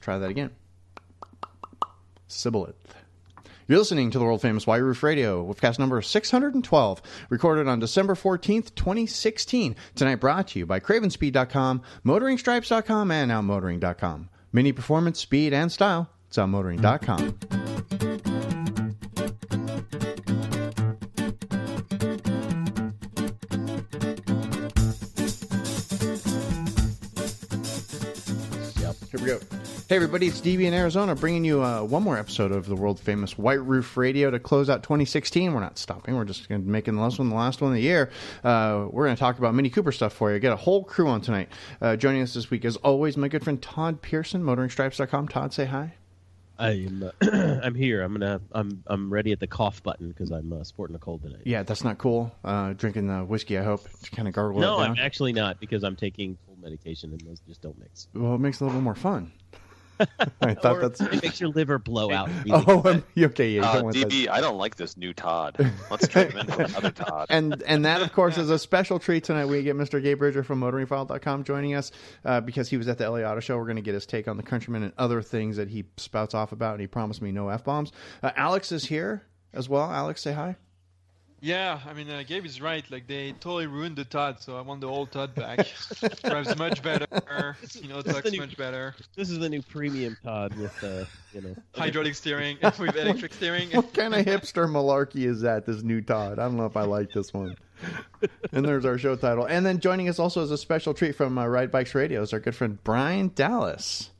Try that again. Sibboleth. You're listening to the world famous White Roof Radio with cast number 612, recorded on December 14th, 2016. Tonight brought to you by CravenSpeed.com, MotoringStripes.com, and OutMotoring.com. Mini performance, speed, and style. It's OutMotoring.com. Hey, everybody, it's DB in Arizona bringing you uh, one more episode of the world famous White Roof Radio to close out 2016. We're not stopping. We're just gonna making the last one the last one of the year. Uh, we're going to talk about Mini Cooper stuff for you. Get a whole crew on tonight. Uh, joining us this week, as always, my good friend Todd Pearson, motoringstripes.com. Todd, say hi. I'm uh, I'm here. I'm gonna I'm I'm ready at the cough button because I'm uh, sporting a cold tonight. Yeah, that's not cool. Uh, drinking the whiskey, I hope, to kind of gargle No, I'm actually not because I'm taking cold medication and those just don't mix. well, it makes it a little bit more fun. I thought Or that's. it makes your liver blow out. really Oh, I'm, okay. Yeah, you Uh, don't that. DB, I don't like this new Todd. Let's trade him in for another Todd. and and that of course is a special treat tonight. We get Mr. Gabe Bridger from motoringfile.com joining us uh, because he was at the LA Auto Show. We're going to get his take on the Countryman and other things that he spouts off about, and he promised me no f bombs. Uh, Alex is here as well. Alex, say hi. Yeah, I mean, uh, Gabe is right. Like they totally ruined the Todd, so I want the old Todd back. Drives much better, you know, the talks new- much better. This is the new premium Todd with uh, you know Hydraulic steering with electric steering. What kind of hipster malarkey is that? This new Todd. I don't know if I like this one. and there's our show title. And then joining us also as a special treat from uh, Ride Bikes Radio is our good friend Brian Dallas.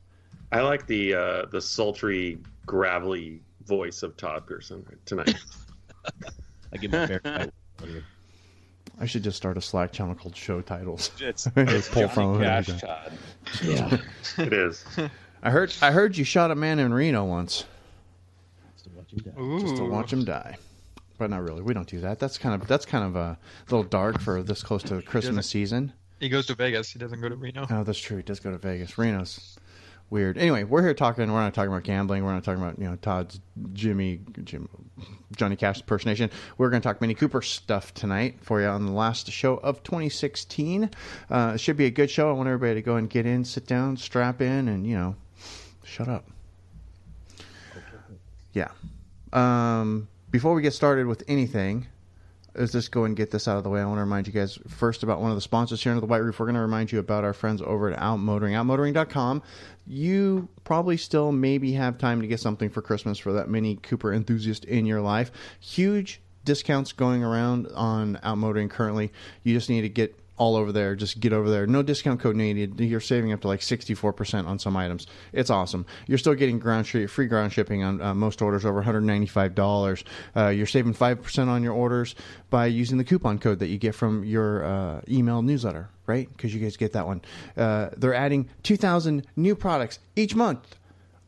I like the uh, the sultry, gravelly voice of Todd Pearson tonight. I give him a fair fight. I should just start a Slack channel called Show Titles. It's, Just pull from Cash. Todd. Yeah, it is. I heard. I heard you shot a man in Reno once. just to watch him die. Ooh. just to watch him die. But not really. We don't do that. That's kind of that's kind of a little dark for this close to Christmas doesn't- season. He goes to Vegas. He doesn't go to Reno. Oh, that's true. He does go to Vegas. Reno's weird. Anyway, we're here talking. We're not talking about gambling. We're not talking about you know Todd's Jimmy Jim, Johnny Cash impersonation. We're going to talk Mini Cooper stuff tonight for you on the last show of 2016. Uh, it should be a good show. I want everybody to go and get in, sit down, strap in, and you know, shut up. Yeah. Um, before we get started with anything, let's just go and get this out of the way. I want to remind you guys first about one of the sponsors here under the White Roof. We're going to remind you about our friends over at Outmotoring, outmotoring.com. You probably still maybe have time to get something for Christmas for that Mini Cooper enthusiast in your life. Huge discounts going around on Outmotoring currently. You just need to get all over there. Just get over there. No discount code needed. You're saving up to like 64% on some items. It's awesome. You're still getting ground shi- free ground shipping on uh, most orders over $195. Uh, you're saving 5% on your orders by using the coupon code that you get from your uh, email newsletter, right? Because you guys get that one. Uh, they're adding 2,000 new products each month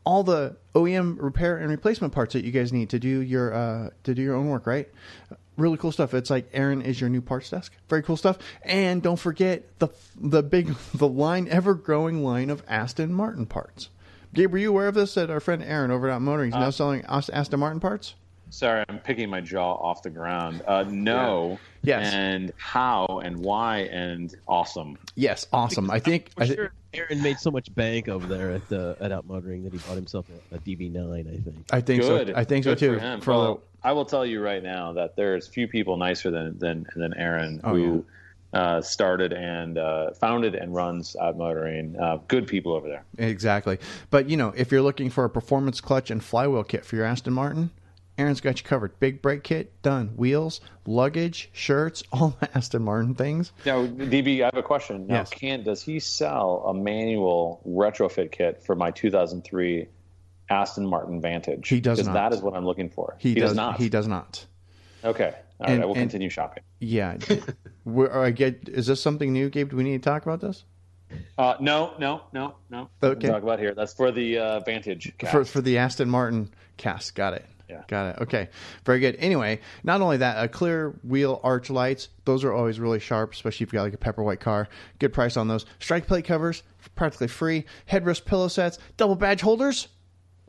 all the OEM repair and replacement parts that you guys need to do your uh, to do your own work, right? Really cool stuff. It's like Aaron is your new parts desk. Very cool stuff. And don't forget the the big the line ever growing line of Aston Martin parts. Gabe, were you aware of this? That our friend Aaron over at Motoring is now selling Ast- Aston Martin parts. Sorry, I'm picking my jaw off the ground. Uh, no. Yes. And how and why and awesome. Yes, awesome. I think. I I'm sure Aaron made so much bank over there at uh, at Outmotoring that he bought himself a, a DB9. I think. I think Good. so. I think Good so too. For him. For a well, little- I will tell you right now that there's few people nicer than than than Aaron Oh, who uh, started and uh, founded and runs Outmotoring. Uh, good people over there. Exactly. But you know, if you're looking for a performance clutch and flywheel kit for your Aston Martin, Aaron's got you covered. Big brake kit, done. Wheels, luggage, shirts, all the Aston Martin things. Now, DB, I have a question. Now, Yes. can does he sell a manual retrofit kit for my 2003 Aston Martin Vantage? He does Because not. that is what I'm looking for. He, does, not. He does not. Okay. All right. And- I will and- continue shopping. Yeah. Where, I get. Is this something new, Gabe? Do we need to talk about this Uh, no, no, no, no. Okay. Talk about here. That's for the uh, Vantage. for cast. for the Aston Martin cast? Got it. Yeah. Got it. Okay. Very good. Anyway, not only that, uh, clear wheel arch lights. Those are always really sharp, especially if you got like a pepper white car. Good price on those. Strike plate covers, practically free. Headrest pillow sets, double badge holders.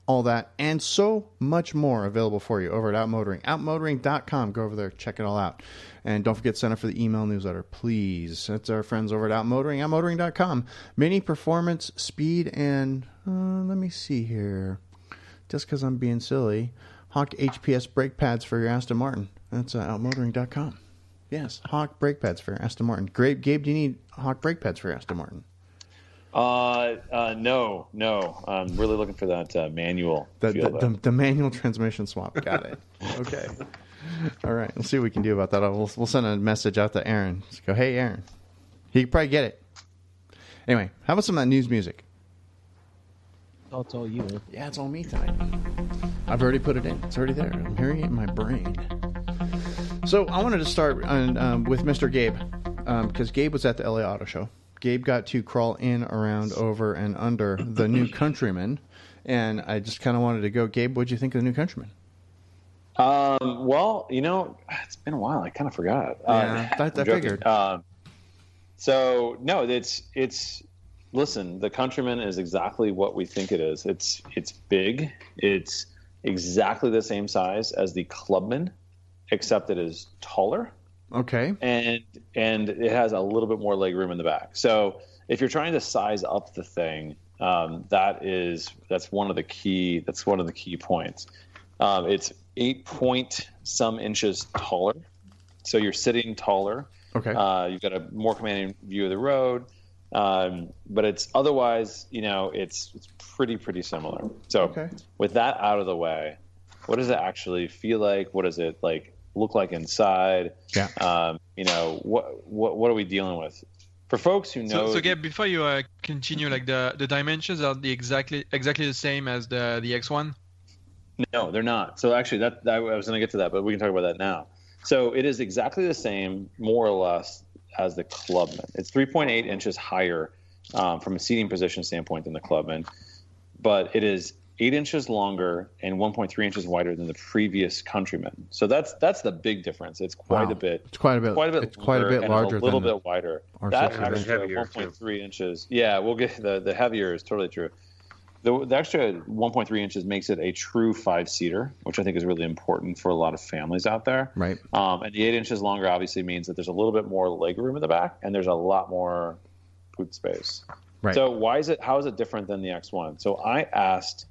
All that, and so much more available for you over at Outmotoring. Outmotoring.com. Go over there, check it all out. And don't forget sign up for the email newsletter, please. That's our friends over at Outmotoring, outmotoring.com. Mini performance, speed, and Uh, let me see here. Just because I'm being silly, Hawk HPS brake pads for your Aston Martin. That's uh, outmotoring.com. Yes, Hawk brake pads for Aston Martin. Gabe, Gabe, do you need Hawk brake pads for your Aston Martin? Uh, uh, no, no. I'm really looking for that uh, manual. The, the, the, the manual transmission swap. Got it. okay. All right. We'll see what we can do about that. We'll, we'll send a message out to Aaron. Just go, hey, Aaron. He can probably get it. Anyway, how about some of that news music? Oh, it's all you. Yeah, it's all me tonight. I've already put it in. It's already there. I'm hearing it in my brain. So I wanted to start on, um, with Mr. Gabe because Gabe was at the LA Auto Show. Gabe got to crawl in, around, over, and under the new Countryman, and I just kind of wanted to go. Gabe, what'd you think of the new Countryman? Um, well, you know, it's been a while. I kind of forgot. Yeah, Uh, I- I figured. Um, so no, it's it's. Listen, the Countryman is exactly what we think it is. It's it's big. It's exactly the same size as the Clubman, except it is taller Okay. and and it has a little bit more leg room in the back. So if you're trying to size up the thing, um, that is that's one of the key that's one of the key points. Um, it's eight point some inches taller, so you're sitting taller. Okay. Uh, you've got a more commanding view of the road, um, but it's otherwise, you know, it's it's pretty pretty similar. So Okay. with that out of the way, what does it actually feel like? What does it like look like inside? Yeah. Um, you know, what what what are we dealing with? For folks who know, So, so Gabe, before you uh, continue, like the, the dimensions are the exactly exactly the same as the the X1. No, they're not. So actually, that, that I was going to get to that, but we can talk about that now. So it is exactly the same, more or less, as the Clubman. It's 3.8 inches higher um, from a seating position standpoint than the Clubman, but it is eight inches longer and 1.3 inches wider than the previous Countryman. So that's that's the big difference. It's quite Wow. a bit. It's quite a bit. Quite a bit. It's quite a longer bit and larger A little than bit wider. our That extra 1.3 inches. Yeah, we'll get the the heavier is totally true. The, the extra 1.3 inches makes it a true five seater, which I think is really important for a lot of families out there. right. Um, and the eight inches longer obviously means that there's a little bit more leg room in the back, and there's a lot more boot space. Right. So why is it? How is it different than the X1? So I asked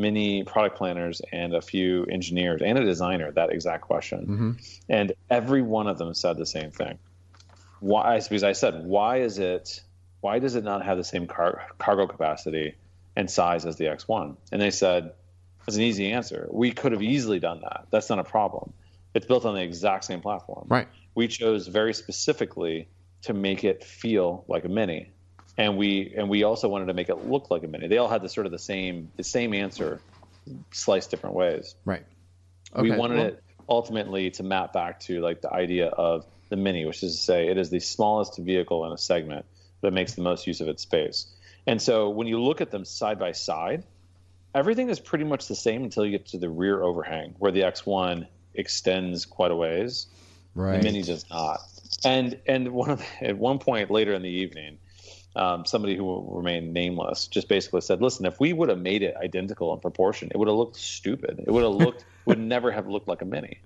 many product planners and a few engineers and a designer that exact question, Mhm. and every one of them said the same thing. Why? Because I said, why is it? Why does it not have the same car, cargo capacity and size as the X1? And they said, that's an easy answer. We could have easily done that. That's not a problem. It's built on the exact same platform. Right. We chose very specifically to make it feel like a mini, and we and we also wanted to make it look like a mini. They all had the sort of the same the same answer, sliced different ways. Right. we wanted well- it ultimately to map back to like the idea of the mini, which is to say it is the smallest vehicle in a segment that makes the most use of its space. And so when you look at them side by side, everything is pretty much the same until you get to the rear overhang, where the X1 extends quite a ways. Right. The Mini does not. And and one of the, at one point later in the evening, um, somebody who will remain nameless just basically said, "Listen, if we would have made it identical in proportion, it would have looked stupid. It would have looked would never have looked like a Mini."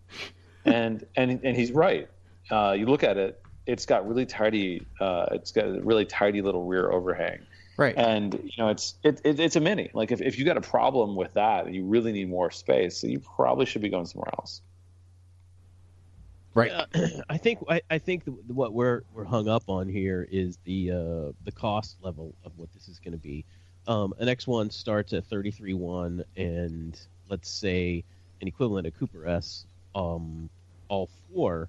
And and and he's right. Uh, you look at it; it's got really tidy. Uh, it's got a really tidy little rear overhang Right. and you know it's it, it, it's a mini like if, if you got a problem with that and you really need more space so you probably should be going somewhere else right. Uh, I think I, I think the, what we're we're hung up on here is the uh, the cost level of what this is going to be. Um, an X1 starts at thirty three one, and let's say an equivalent of Cooper S, um, all four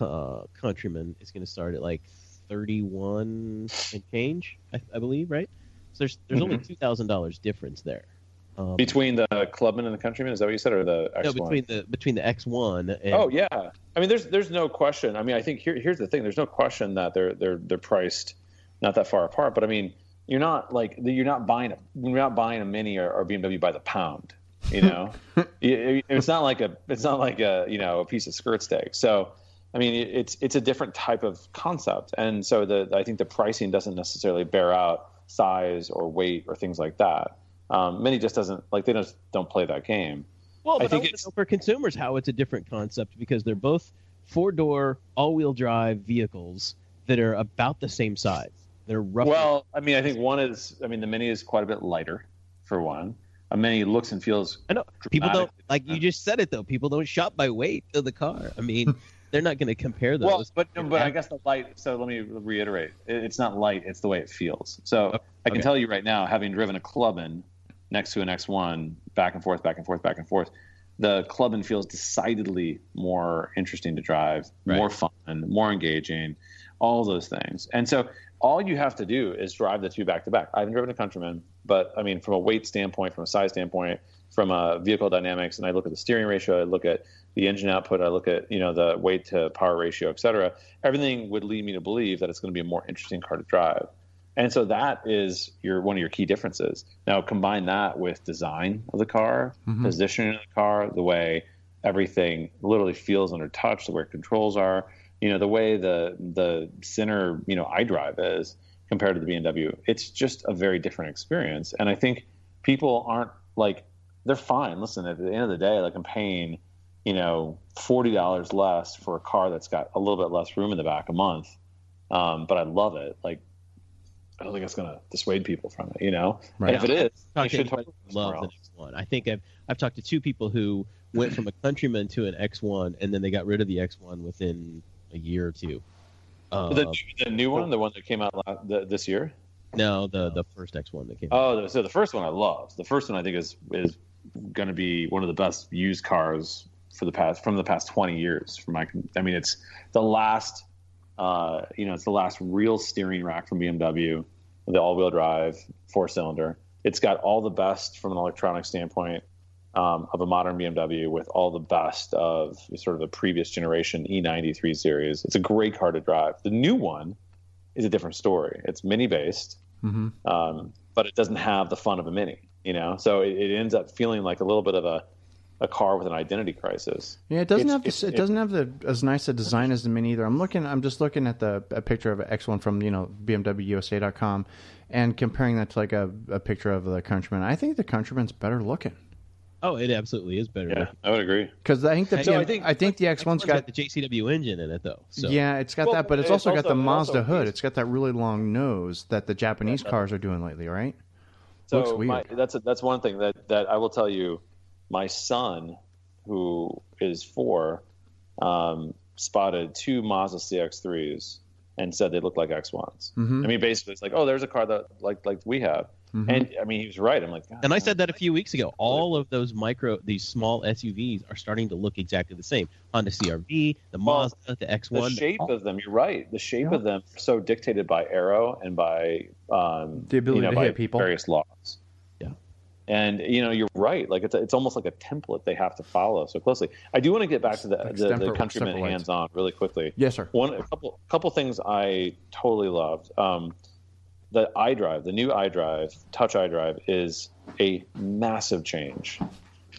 uh, Countrymen is going to start at like thirty one and change, I, I believe, right? So there's there's only two thousand dollars difference there. Um, between the clubman and the countryman? Is that what you said or the X1? no, between the between the X1 and oh yeah. I mean there's there's no question. I mean i think here, here's the thing. There's no question that they're they're they're priced not that far apart. But i mean you're not like you're not buying a you're not buying a mini or, or bmw by the pound you know? It- it's not like a it's not like a you know a piece of skirt steak. So i mean it- it's it's a different type of concept. And so the i think the pricing doesn't necessarily bear out size or weight or things like that um, mini just doesn't like they just don't play that game Well, I but I, think to it's- for consumers how it's a different concept because they're both four-door, all-wheel drive vehicles that are about the same size. They're roughly Well, I mean, I think one is, I mean, the Mini is quite a bit lighter. for one. A Mini looks and feels. I know people don't like you just said it though. People don't shop by weight of the car. I mean, they're not going to compare those. Well, but no, but I guess the light. So let me reiterate: it's not light; it's the way it feels. So I can okay. tell you right now, having driven a Clubman next to an X1, back and forth, back and forth, back and forth, the club Clubman feels decidedly more interesting to drive, Right. more fun, more engaging, all those things. And so all you have to do is drive the two back to back. I haven't driven a Countryman, but I mean, from a weight standpoint, from a size standpoint, from a vehicle dynamics, and I look at the steering ratio, I look at the engine output, I look at you know the weight to power ratio, et cetera. Everything would lead me to believe that it's going to be a more interesting car to drive. And so that is your one of your key differences. Now combine that with design of the car, Mhm. positioning of the car, the way everything literally feels under touch, the way controls are, you know, the way the the center, you know, iDrive is compared to the BMW. It's just a very different experience. And I think people aren't like they're fine. Listen, at the end of the day, like I'm paying, you know, forty dollars less for a car that's got a little bit less room in the back a month. Um, but I love it. Like I don't think it's gonna dissuade people from it, you know? Right. And if it is, you should totally love the next one. I think I've I've talked to two people who went from a Countryman to an X1, and then they got rid of the X1 within a year or two. The, um, the new one, the one that came out la- the, this year. no, the the first X1 that came. out. Oh, so the first one I love. The first one I think is is going to be one of the best used cars for the past from the past 20 years. From my, I mean, it's the last, uh, you know, it's the last real steering rack from BMW, the all-wheel drive four cylinder. It's got all the best from an electronic standpoint um, of a modern BMW with all the best of sort of the previous generation E93 series. It's a great car to drive. The new one is a different story. It's mini based hmm um, but it doesn't have the fun of a mini, you know. So it, it ends up feeling like a little bit of a, a car with an identity crisis. Yeah, it doesn't It's- have it's- this, it it- doesn't have the as nice a design as the Mini either. I'm looking, I'm just looking at the a picture of an X1 from you know BMWUSA.com and comparing that to like a, a picture of the Countryman. I think the Countryman's better looking Oh, it absolutely is better. Yeah, I would agree. because I think the So BM I think- I think the X1's got the JCW engine in it though. So yeah, it's got Well, that, but it's it's also, got the it Mazda also- hood. It's got that really long nose that the Japanese cars are doing lately, right? So Looks weird. My, that's a, that's one thing that that I will tell you. My son, who is four, um, spotted two Mazda CX-3s and said they looked like X1s. Mhm. I mean, basically, it's like, oh, there's a car that like like we have, Mhm. and I mean, he was right. I'm like, God, And I said that a few weeks ago. All of those micro, these small SUVs are starting to look exactly the same. Honda CRV, the Well, Mazda, the X1. the shape all- of them. You're right. The shape Yeah. of them are so dictated by aero and by um, The ability you know, to by hit people. various laws. And you know you're right. Like it's a, it's almost like a template they have to follow so closely. I do want to get back to the the, the countryman hands on really quickly. Yes, sir. One a couple couple things I totally loved. Um, the iDrive, the new iDrive, Touch iDrive, is a massive change.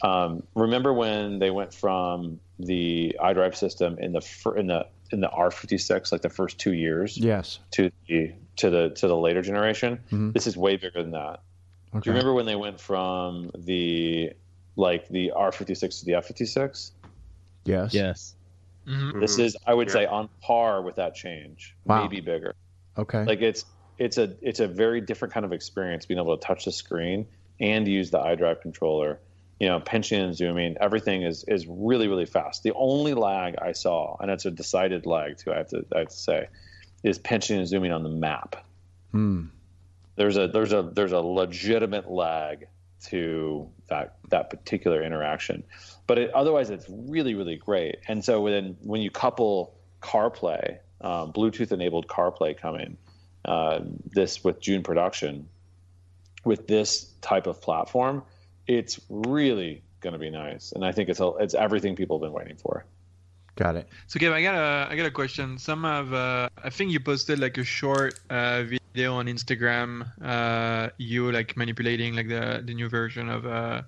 Um, remember when they went from the iDrive system in the fir- in the in the R56, like the first two years, Yes. to the to the to the later generation? Mhm. This is way bigger than that. Okay. Do you remember when they went from the like the R56 to the F56? Yes. Yes. Mhm. This is, I would Yeah. say, on par with that change, Wow. maybe bigger. Okay. Like it's it's a it's a very different kind of experience being able to touch the screen and use the iDrive controller. You know, pinching and zooming, everything is is really really fast. The only lag I saw, and it's a decided lag too, I have to I have to say, is pinching and zooming on the map. Hmm. There's a there's a there's a legitimate lag to that that particular interaction, but it, otherwise it's really really great. And so when when you couple CarPlay, um, Bluetooth enabled CarPlay coming, uh, this with June production, with this type of platform, it's really going to be nice. And I think it's a, it's everything people have been waiting for. Got it. So, Gabe, I got a I got a question. Some have uh, I think you posted like a short uh, video on Instagram. Uh, you like manipulating like the the new version of uh,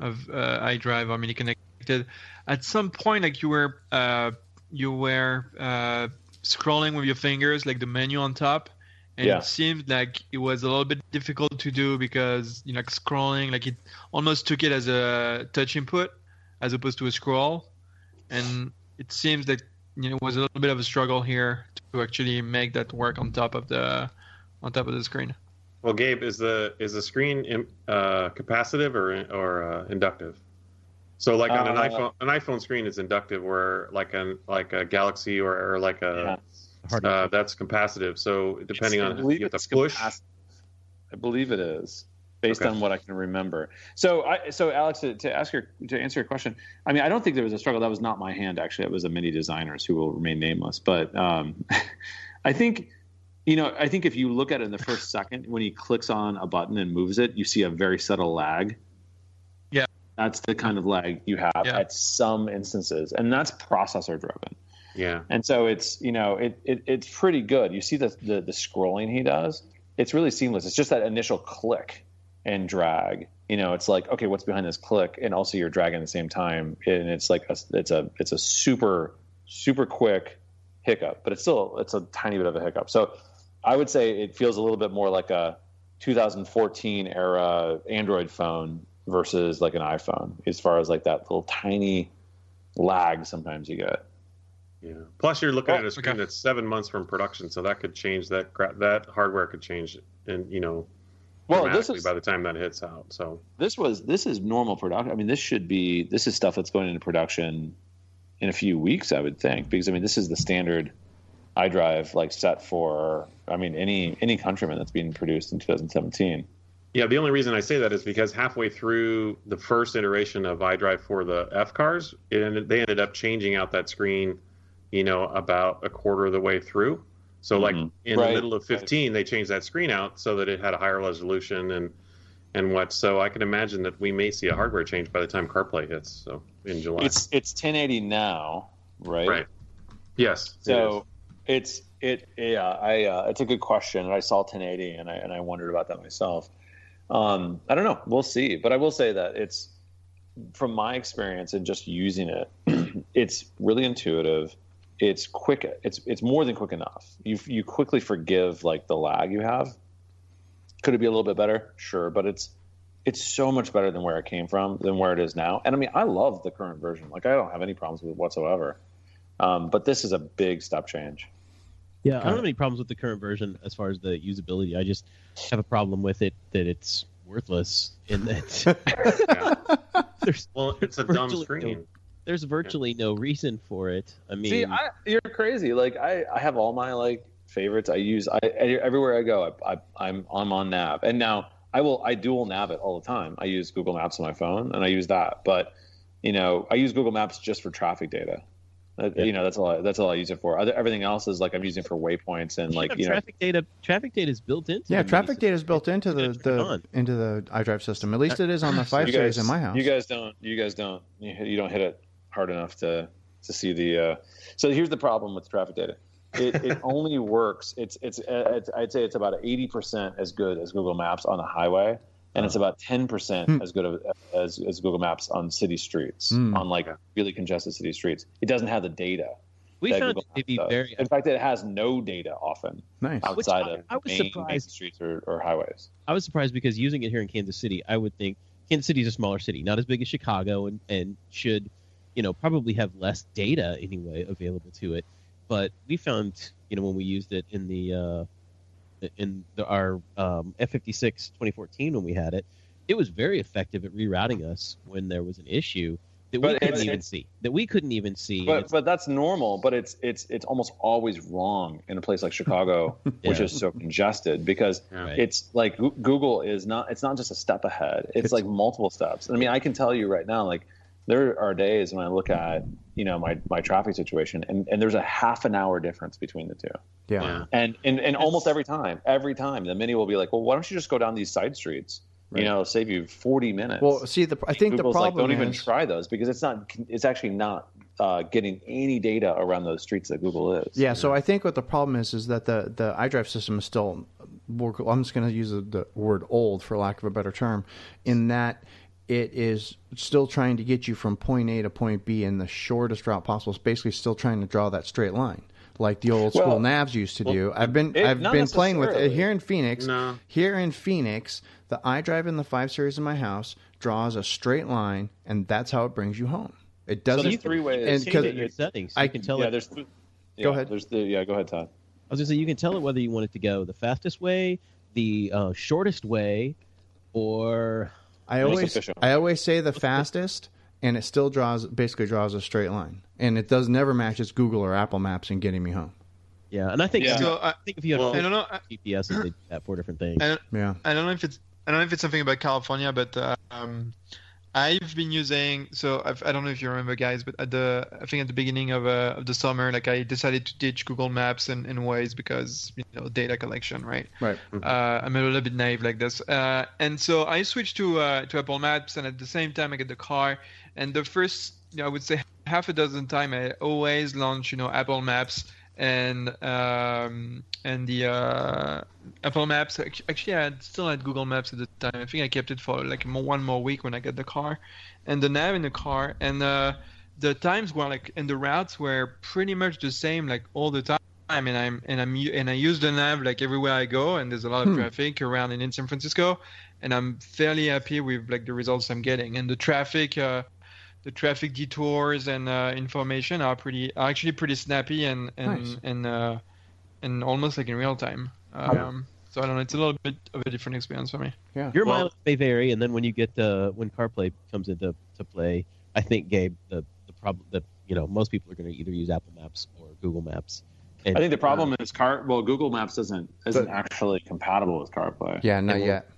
of uh, iDrive or Mini Connected. At some point, like you were uh, you were uh, scrolling with your fingers, like the menu on top, and Yeah. it seemed like it was a little bit difficult to do because you know like scrolling, like it almost took it as a touch input as opposed to a scroll, and it seems that you know it was a little bit of a struggle here to actually make that work on top of the on top of the screen. Well, Gabe, is the is the screen im- uh, capacitive or or uh, inductive? So, like on an Uh, iPhone, an iPhone screen is inductive, where like an like a Galaxy or, or like a Hard uh, that's capacitive. So, depending It's- on I believe you have it's to push. capacitive. I believe it is based Okay. on what I can remember. So, I so Alex, to, to ask your to answer your question, I mean, I don't think there was a struggle. That was not my hand actually. It was a mini designers who will remain nameless. But um, I think. You know, I think if you look at it in the first second, when he clicks on a button and moves it, you see a very subtle lag. Yeah. That's the kind of lag you have Yeah. at some instances. And that's processor driven. Yeah, And so it's you know it, it it's pretty good. You see the, the the scrolling he does. It's really seamless. It's just that initial click and drag. You know, it's like okay, what's behind this click, and also you're dragging at the same time, and it's like a, it's a it's a super super quick hiccup, but it's still it's a tiny bit of a hiccup. So I would say it feels a little bit more like a 2014 era Android phone versus like an iPhone, as far as like that little tiny lag sometimes you get. yeah. Plus, you're looking Oh, at a oh, screen okay. that's seven months from production, so that could change that gra- that hardware could change, and you know, Well, this is by the time that hits out. So, this was this is normal production. I mean, this should be this is stuff that's going into production in a few weeks, I would think, because I mean, this is the standard iDrive like set for. I mean, any any countryman that's being produced in 2017. Yeah, the only reason I say that is because halfway through the first iteration of iDrive for the F cars, it ended, they ended up changing out that screen, you know, about a quarter of the way through. So, like Mhm. in Right. the middle of 15, they changed that screen out so that it had a higher resolution and and what. So I can imagine that we may see a hardware change by the time CarPlay hits. So in July, It's it's 1080 now, right? right. Yes. So. It's it yeah I uh, it's a good question I saw 1080 and I and I wondered about that myself. Um, I don't know. We'll see, but I will say that it's from my experience and just using it, it's really intuitive. It's quick. It's it's more than quick enough. You you quickly forgive like the lag you have. Could it be a little bit better? Sure, but it's it's so much better than where it came from than where it is now. And I mean, I love the current version. Like I don't have any problems with it whatsoever. Um, but this is a big step change. Yeah, I don't have any problems with the current version as far as the usability. I just have a problem with it that it's worthless in that there's well, it's a dumb virtually screen. there's virtually no reason for it. I mean, See, I, you're crazy. Like I, I have all my like favorites. I use I everywhere I go. I, I I'm I'm on Nav, and now I will I dual nav it all the time. I use Google Maps on my phone, and I use that. But you know, I use Google Maps just for traffic data. Yeah. You know, that's all. I, that's all I use it for. Other, everything else is like I'm using for waypoints and like have you know. traffic data. Traffic data is built into. Yeah, the traffic data is built into the, It's on. the into the iDrive system. At least it is on the five you series in my house. You guys don't. You guys don't. You, you don't hit it hard enough to to see the. Uh... So here's the problem with traffic data. It, it only works. It's, it's uh, it's I'd say it's about eighty percent as good as Google Maps on the highway, and it's about ten percent Hmm. as good of, as as Google Maps on city streets, Hmm. on like really congested city streets. It doesn't have the data. We found Google it to be does. very. In fact, it has no data often nice. Outside I- of I was main, main surprised. streets or, or highways. I was surprised because using it here in Kansas City, I would think Kansas City is a smaller city, not as big as Chicago, and and should, you know, probably have less data anyway available to it. But we found, you know, when we used it in the uh, in the, our um, F56 2014 when we had it, it was very effective at rerouting us when there was an issue that we couldn't even see. That we couldn't even see. But but that's normal. But it's it's it's almost always wrong in a place like Chicago, which is so congested because Yeah. Right. it's like Google is not. It's not just a step ahead. It's, It's- like multiple steps. I mean, I can tell you right now, like there are days when I look at you know my my traffic situation, and and there's a half an hour difference between the two. yeah. Yeah. And and and almost every time, every time, the mini will be like, well, why don't you just go down these side streets? Right. You know, it'll save you 40 minutes. Well, see, the I think Google's the like, problem don't even try those because it's not. It's actually not uh, getting any data around those streets that Google is. Yeah, so I think what the problem is is that the the iDrive system is still. I'm just going to use the, the word "old" for lack of a better term, in that it is still trying to get you from point A to point B in the shortest route possible. It's basically still trying to draw that straight line, like the old school Well, navs used to well, do. I've been it- I've been playing with it here in Phoenix. No. Here in Phoenix, the iDrive in the five series in my house draws a straight line, and that's how it brings you home. It doesn't. there's three ways. and change 'cause- it in your settings. I you can tell yeah, it there's. Yeah, Go ahead. There's the, yeah, go ahead, Todd. I was gonna say you can tell it whether you want it to go the fastest way the uh, shortest way, or I always. I always say the fastest, and it still draws basically draws a straight line, and it does never matches Google or Apple Maps in getting me home. yeah, and I think Yeah. if you- So I I, think if you had Well- I don't know. I, GPS, they do that for different things. I, Yeah. I don't know if it's I don't know if it's something about California, but uh, um, I've been using. So I've, I don't know if you remember, guys, but at the I think at the beginning of uh, of the summer, like I decided to ditch Google Maps and, and Waze because you know data collection, right? Right. Uh, I'm a little bit naive like this, uh, and so I switched to uh, to Apple Maps, and at the same time I get the car. And the first, you know, I would say half a dozen time, I always launch, you know, Apple Maps and um, and the uh, Apple Maps. Actually, I had, still had Google Maps at the time. I think I kept it for like one more week when I got the car, and the nav in the car, and uh, the times were like, and the routes were pretty much the same, like all the time. And I'm and I'm and I use the nav like everywhere I go, and there's a lot of Hmm. traffic around in San Francisco, and I'm fairly happy with like the results I'm getting. And the traffic, uh, the traffic detours and uh, information are pretty are actually pretty snappy and and Nice. and uh, and almost like in real time. Um, so I don't know. It's a little bit of a different experience for me. Yeah. Your Well- mileage may vary, and then when you get uh, when CarPlay comes into to play, I think Gabe the the problem that you know most people are going to either use Apple Maps or Google Maps. And, I think the problem is car. Well, Google Maps isn't isn't But- actually compatible with CarPlay. Yeah. uh, Not it yet.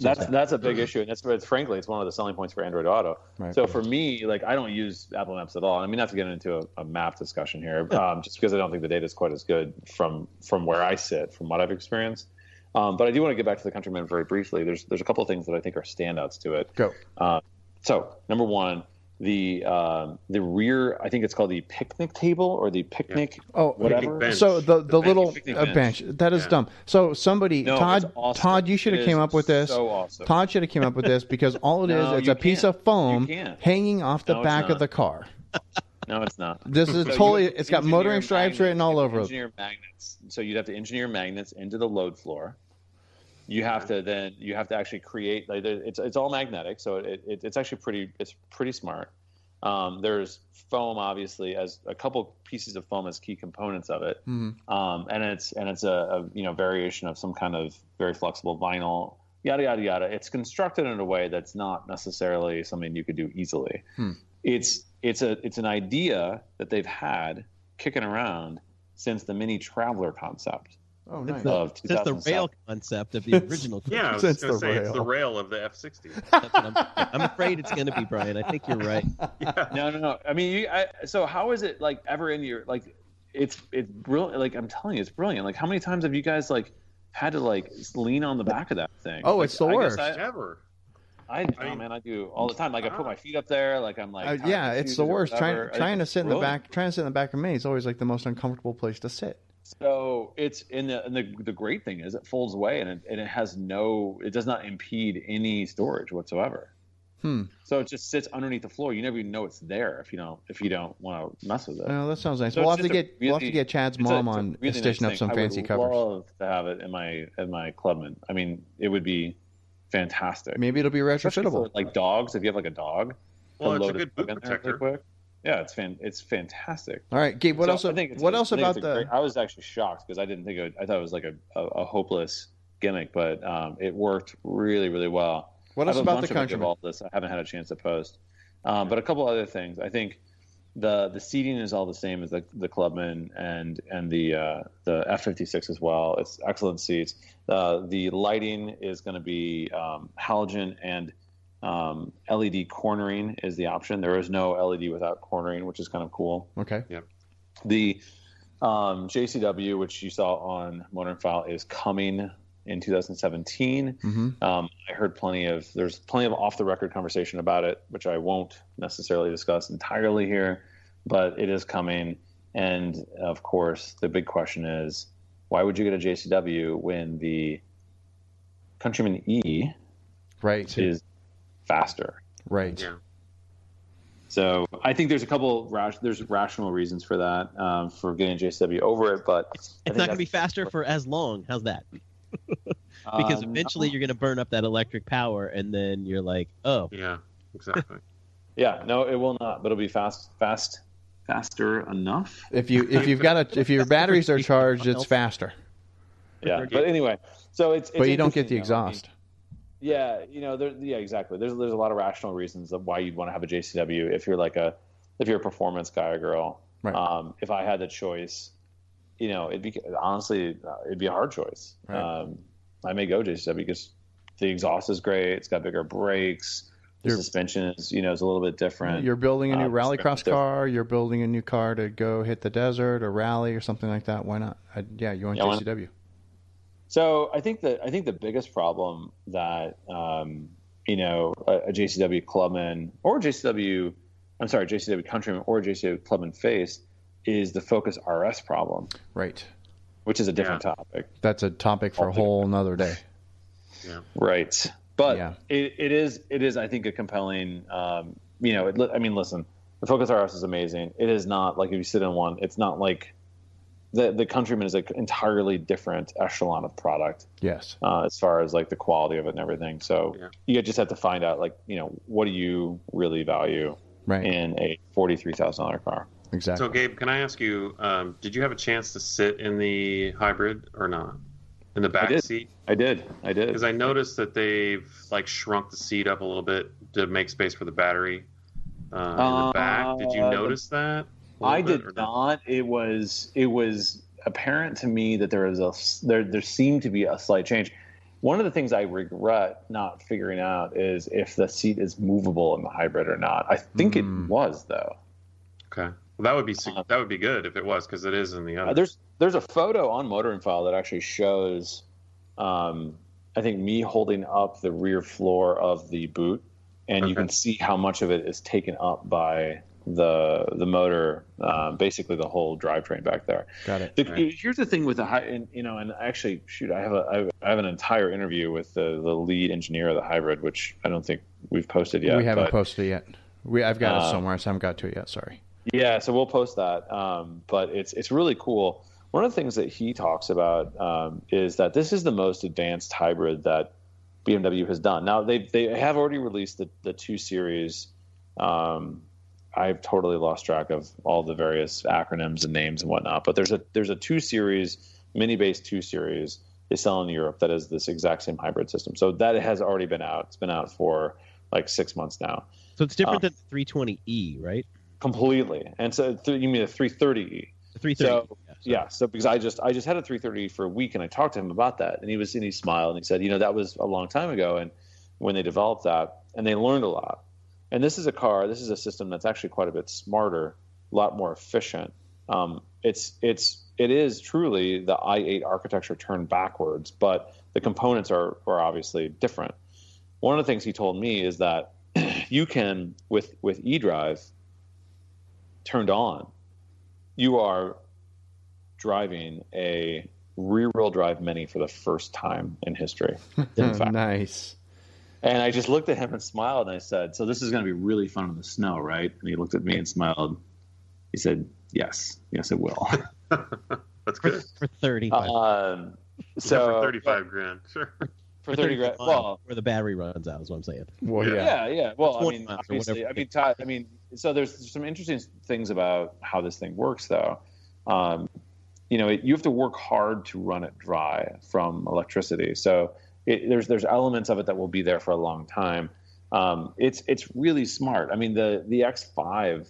That's that. that's a big issue, and that's frankly it's one of the selling points for Android Auto. Right. So for me, like I don't use Apple Maps at all. I mean, not to get into a, a map discussion here, um, just because I don't think the data is quite as good from from where I sit, from what I've experienced. Um, but I do want to get back to the Countryman very briefly. There's there's a couple of things that I think are standouts to it. Go. Uh, so number one, the um, the rear, I think it's called the picnic table or the picnic. Oh, Whatever. bench. So the the, The little Picnic uh, bench. bench that is Yeah. dumb. So somebody No, Todd awesome. Todd you should have came up with this. So awesome. Todd should have came up with this because all it is No, it's a piece can't. of foam hanging off the No, back of the car. No, it's not. This is So totally. have It's got engineer motoring stripes magnets. written all You have to over it. Engineer magnets. So you'd have to engineer magnets into the load floor. You have to then you have to actually create like it's it's all magnetic, so it, it it's actually pretty it's pretty smart. Um, there's foam obviously as a couple pieces of foam as key components of it, Mhm. um, and it's and it's a, a you know variation of some kind of very flexible vinyl. Yada yada yada. It's constructed in a way that's not necessarily something you could do easily. Hmm. It's it's a it's an idea that they've had kicking around since the mini traveler concept Oh, It's nice. the- of It's the rail concept of the original. Yeah, I was Since going the to say it's the rail. rail of the F60. I'm, I'm afraid it's going to be Brian. I think you're right. yeah. No, no, no. I mean, you, I, so how is it like ever in your like? It's it's brilliant. Like I'm telling you, it's brilliant. Like how many times have you guys like had to like lean on the back of that thing? Oh, Like, it's the I worst. I, Ever. I, I oh man, I do all the time. Like I put my feet up there. Like I'm like, Uh, yeah, it's the worst. whatever. Trying trying to sit in the back, trying to sit in the back of me is always like the most uncomfortable place to sit. So it's in the and the the great thing is it folds away and it, and it has no it does not impede any storage whatsoever. Hmm. So it just sits underneath the floor. You never even know it's there if you don't if you don't want to mess with it. Oh, that sounds nice. So we'll have to just a get we'll have to get Chad's It's a- mom it's a on really stitching nice up some thing. fancy I would covers. love to have it in my in my Clubman. I mean, it would be fantastic. Maybe it'll be Especially for, retrofittable. like dogs. If you have like a dog, Well, it's a good boot in there protector. Yeah, it's fan. It's fantastic. All right, Gabe. What So else? I think What else I think about the? great- I was actually shocked because I didn't think it. Would, I thought it was like a, a, a hopeless gimmick, but um, it worked really, really well. What else about the of all this. I haven't had a chance to post, um, but a couple other things. I think the the seating is all the same as the the Clubman and and the uh, the F fifty six as well. It's excellent seats. Uh, the lighting is going to be um, halogen and um, LED cornering is the option. There is no LED without cornering, which is kind of cool. Okay. Yep. The um, JCW, which you saw on Motoring File, is coming in 2017. hmm Um, I heard plenty of there's plenty of off the record conversation about it, which I won't necessarily discuss entirely here, but it is coming. And of course, the big question is, why would you get a JCW when the Countryman E Right. is faster? Right. Yeah. So I think there's a couple rash, there's rational reasons for that um, for getting JCW over it, but I It's not going to be faster for as long. How's that? Because Um, eventually you're going to burn up that electric power, and then you're like, oh, Yeah. Exactly. yeah, no, it will not, but it'll be fast, fast, faster enough. If you if you've got a if your batteries are charged, it's faster. Yeah, but anyway, So it's, it's but you don't get the interesting, though. I mean, exhaust. Yeah, you know, there, yeah, exactly. There's there's a lot of rational reasons of why you'd want to have a JCW if you're like a if you're a performance guy or girl. Right. Um, if I had the choice, you know, it'd be honestly uh, it'd be a hard choice. Right. Um, I may go JCW because the exhaust is great. It's got bigger brakes. The You're- suspension is you know is a little bit different. You're building a new Um, rallycross car. You're building a new car to go hit the desert or rally or something like that. Why not? I, yeah, you want Yeah, JCW. So I think that I think the biggest problem that um, you know a, a JCW clubman or JCW, I'm sorry, JCW countryman or JCW clubman face is the Focus RS problem, Right. which is a different topic, That's a topic for a whole another day. right? But Yeah. it, it is it is I think a compelling. Um, you know, it, I mean, listen, the Focus RS is amazing. It is not like if you sit in one, it's not like the the Countryman is an entirely different echelon of product. Yes. uh, as far as like the quality of it and everything. So Yeah. you just have to find out like you know what do you really value Right. in a forty three thousand dollar car. exactly. So, Gabe, can I ask you, um, did you have a chance to sit in the hybrid or not? In the back did. seat? I did, I did. Because I noticed that they've like shrunk the seat up a little bit to make space for the battery uh, in the back. Did you Uh, notice that? I did not. It was it was apparent to me that there was a there there seemed to be a slight change. One of the things I regret not figuring out is if the seat is movable in the hybrid or not. I think Hmm. it was though. Okay, well, that would be Uh, that would be good if it was because it is in the Uh, other. there's there's a photo on Motoring File that actually shows, um, I think me holding up the rear floor of the boot, and you can see how much of it is taken up by the the motor, uh, basically the whole drivetrain back there. Got it. The, Right. Here's the thing with the high, and, you know, and actually, shoot, I have a I have- an entire interview with the the lead engineer of the hybrid, which I don't think we've posted yet. we haven't but- posted it yet. We I've got it Uh, somewhere. I haven't got to it yet. Sorry. Yeah, so we'll post that. Um, but it's it's really cool. One of the things that he talks about um, is that this is the most advanced hybrid that BMW has done. Now they they have already released the the two series. Um, I've totally lost track of all the various acronyms and names and whatnot. But there's a there's a two series mini base two series they sell in Europe that is this exact same hybrid system. So that has already been out. It's been out for like six months now. So it's different Uh, than the 320e, right? Completely. And so th- you mean the 330e? The 330. So, yeah, Yeah, so because I just I just had a 330 for a week and I talked to him about that and he was and he smiled and he said, you know, that was a long time ago and when they developed that and they learned a lot. And this is a car, this is a system that's actually quite a bit smarter, a lot more efficient. Um, it's it's it is truly the i8 architecture turned backwards, but the components are are obviously different. One of the things he told me is that you can with with eDrive turned on, you are driving a rear wheel drive Mini for the first time in history. In fact. nice. And I just looked at him and smiled and I said, So this is going to be really fun in the snow, right? And he looked at me and smiled. He said, Yes, yes, it will. That's For, good. for 30. um, So so for thirty-five grand, sure. for 30 grand. Well, where the battery runs out is what I'm saying. Well, yeah. yeah, yeah. Well, I mean, obviously. I mean, Todd, I mean, so there's some interesting things about how this thing works, though. Um, you know, it, you have to work hard to run it dry from electricity. So it, there's there's elements of it that will be there for a long time. Um, it's it's really smart. I mean, the the X5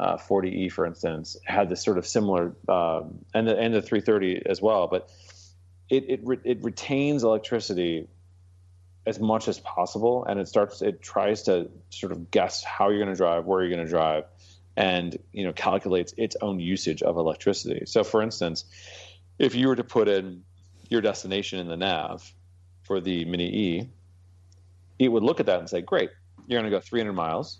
uh, 40e, for instance, had this sort of similar, um, and the and the 330 as well, but it it re- it retains electricity as much as possible and it starts it tries to sort of guess how you're going to drive where you're going to drive and you know calculates its own usage of electricity so for instance if you were to put in your destination in the nav for the mini e it would look at that and say great you're going to go 300 miles.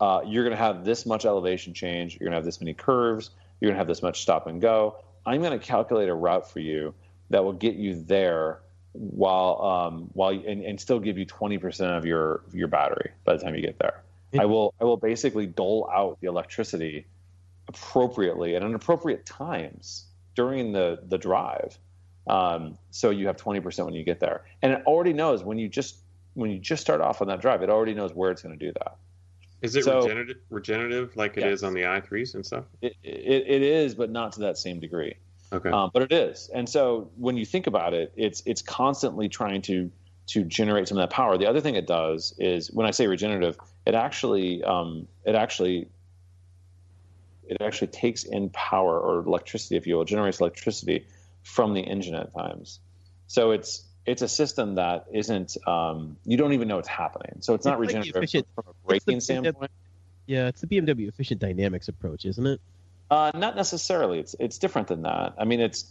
Uh, you're going to have this much elevation change. You're going to have this many curves. You're going to have this much stop and go. I'm going to calculate a route for you that will get you there while um, while and, and still give you 20% of your your battery by the time you get there. I will I will basically dole out the electricity appropriately and at appropriate times during the the drive. Um, so you have 20% when you get there. And it already knows when you just when you just start off on that drive, it already knows where it's going to do that. Is it So- regenerative, regenerative like it is Yes. on the i3s and stuff? It, it, it is, but not to that same degree. Okay. Um, but it is, and so when you think about it, it's it's constantly trying to to generate some of that power. The other thing it does is when I say regenerative, it actually um, it actually it actually takes in power or electricity, if you will, generates electricity from the engine at times. So it's it's a system that isn't um, you don't even know it's happening. So it's, It's not like regenerative from a braking standpoint. Yeah, it's the BMW efficient dynamics approach, isn't it? Uh, not necessarily. It's it's different than that. I mean, it's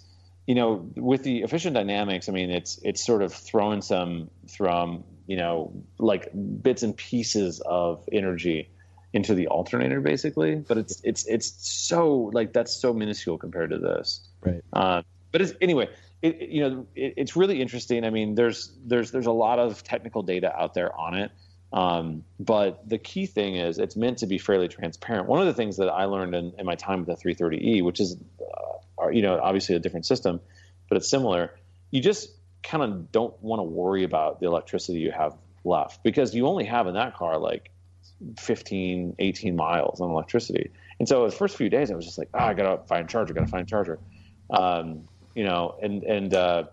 you know with the efficient dynamics. I mean, it's it's sort of throwing some from you know like bits and pieces of energy into the alternator basically. But it's it's it's so like that's so minuscule compared to this. Right. Uh, but it's, anyway, it, you know, it, it's really interesting. I mean, there's there's there's a lot of technical data out there on it. Um, but the key thing is it's meant to be fairly transparent. One of the things that I learned in, in my time with the 330e, which is, uh, you know, obviously a different system, but it's similar. You just kind of don't want to worry about the electricity you have left because you only have in that car like 15, 18 miles on electricity. And so the first few days, I was just like, oh, I gotta find a charger, gotta find a charger. Um, you know, and and uh,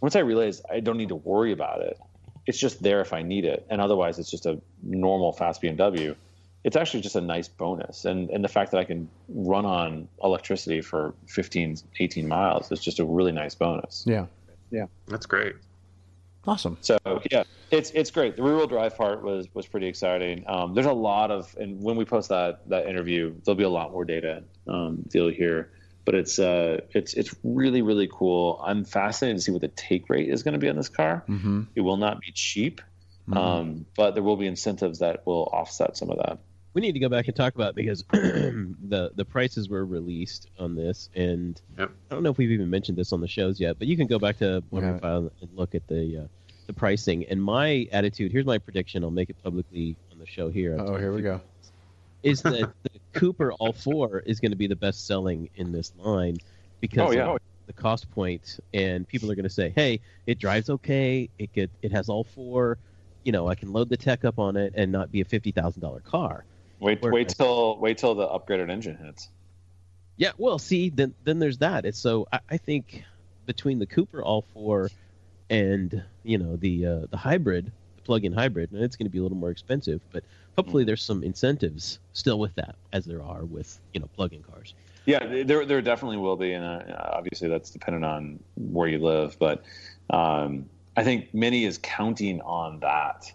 once I realized I don't need to worry about it, it's just there if I need it, and otherwise it's just a normal fast BMW. It's actually just a nice bonus, and and the fact that I can run on electricity for 15, 18 miles is just a really nice bonus. Yeah. Yeah, that's great. Awesome. So yeah, it's it's great. The rear wheel drive part was was pretty exciting. Um, there's a lot of, and when we post that that interview, there'll be a lot more data um, deal here. But it's uh it's it's really really cool. I'm fascinated to see what the take rate is going to be on this car. Mm-hmm. It will not be cheap, um, but there will be incentives that will offset some of that. We need to go back and talk about it because the the prices were released on this, and Yep. I don't know if we've even mentioned this on the shows yet, but you can go back to one Okay. file and look at the uh, the pricing. And my attitude here's my prediction. I'll make it publicly on the show here. Oh, here we go. Is that the Cooper All Four is going to be the best selling in this line because Oh, yeah. of the cost point, and people are going to say, "Hey, it drives okay. It get it has all four. You know, I can load the tech up on it and not be a fifty thousand dollar car." Wait wait till wait till the upgraded engine hits. Yeah, well, see, then then there's that. It's so I, I think between the Cooper All Four and you know the uh, the hybrid, plug-in hybrid, and it's going to be a little more expensive, but hopefully there's some incentives still with that, as there are with you know plug-in cars. Yeah, there there definitely will be, and uh, obviously that's dependent on where you live. But um, I think Mini is counting on that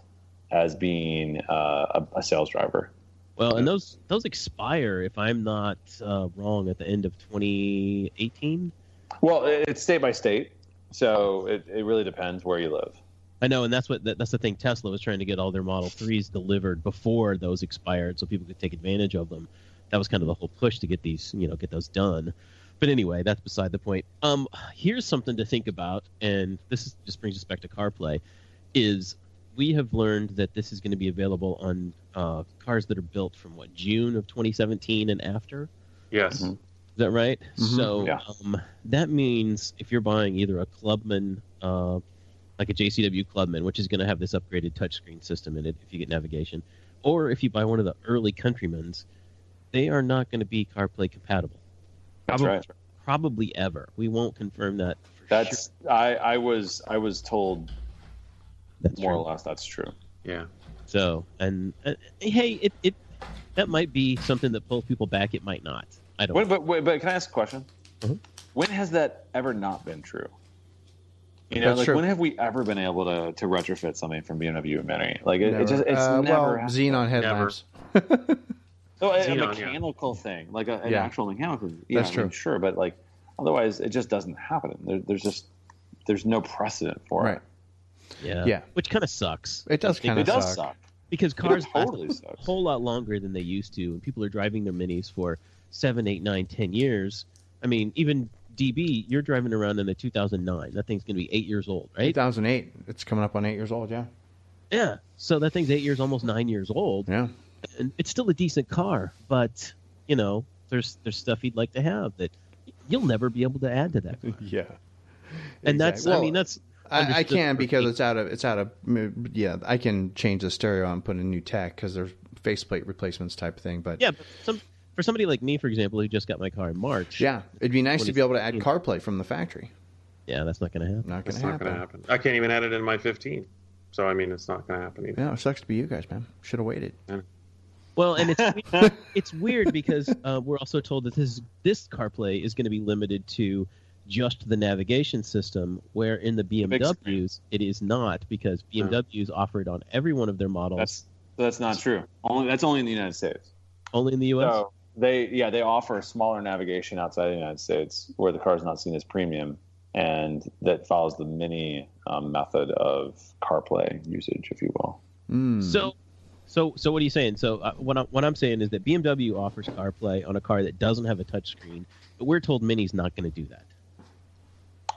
as being uh, a, a sales driver. Well, and those those expire if I'm not uh, wrong at the end of 2018. Well, it's state by state, so it, it really depends where you live. I know, and that's what that, that's the thing. Tesla was trying to get all their Model Threes delivered before those expired, so people could take advantage of them. That was kind of the whole push to get these, you know, get those done. But anyway, that's beside the point. Um, here's something to think about, and this is, just brings us back to CarPlay. Is we have learned that this is going to be available on uh, cars that are built from what June of 2017 and after. Yes. Mhm. Is that right? Mhm. So Yeah. um, that means if you're buying either a Clubman, uh, like a JCW Clubman, which is going to have this upgraded touchscreen system in it if you get navigation, or if you buy one of the early Countrymans, they are not going to be CarPlay compatible. That's Probably, right. Probably ever. We won't confirm that. For That's sure. I, I was I was told That's more true. or less that's true. Yeah. So, and uh, hey, it, it that might be something that pulls people back. It might not. I don't. Wait, but wait, but can I ask a question? Mhm. When has that ever not been true? You know, That's like true. when have we ever been able to, to retrofit something from BMW Mini? Like it, Never. it just it's Uh, never well, xenon headlamps. So a, a Xenon, yeah. mechanical thing, like a, an Yeah. actual mechanical. Yeah, That's I mean, true. sure, but like otherwise, it just doesn't happen. There, there's just there's no precedent for Right. it. yeah. Yeah. Which kind of sucks. It does kind It of does suck. suck. because cars It last totally a whole lot longer than they used to, and people are driving their minis for seven, eight, nine, ten years. I mean, even DB, you're driving around in a 2009. That thing's going to be eight years old, right? 2008. It's coming up on eight years old. Yeah. Yeah. So that thing's eight years, almost nine years old, Yeah. and it's still a decent car. But you know, there's there's stuff you'd like to have that you'll never be able to add to that. Car. Yeah. And that's, Exactly. I mean, that's I, I can because me. it's out of it's out of yeah. I can change the stereo and put in new tech because there's faceplate replacements type thing. But yeah. But some for somebody like me, for example, who just got my car in March. Yeah, it'd be nice to be able to add CarPlay from the factory. yeah, that's not going to happen. Not going to happen. happen. I can't even add it in my 15. So I mean, it's not going to happen either. Yeah, it sucks to be you guys, man. Should have waited. Well, and it's it's weird because uh, we're also told that this this CarPlay is going to be limited to just the navigation system, where in the. BMWs it is not because BMWs offer it on every one of their models, That's that's not true. Only that's only in the United States. only in the U.S. So they yeah they offer smaller navigation outside the United States where the car is not seen as premium, and that follows the mini um, method of CarPlay usage, if you will. Mm. So, so, so, what are you saying? So, uh, what I'm what I'm saying is that BMW offers CarPlay on a car that doesn't have a touchscreen, but we're told Mini's not going to do that.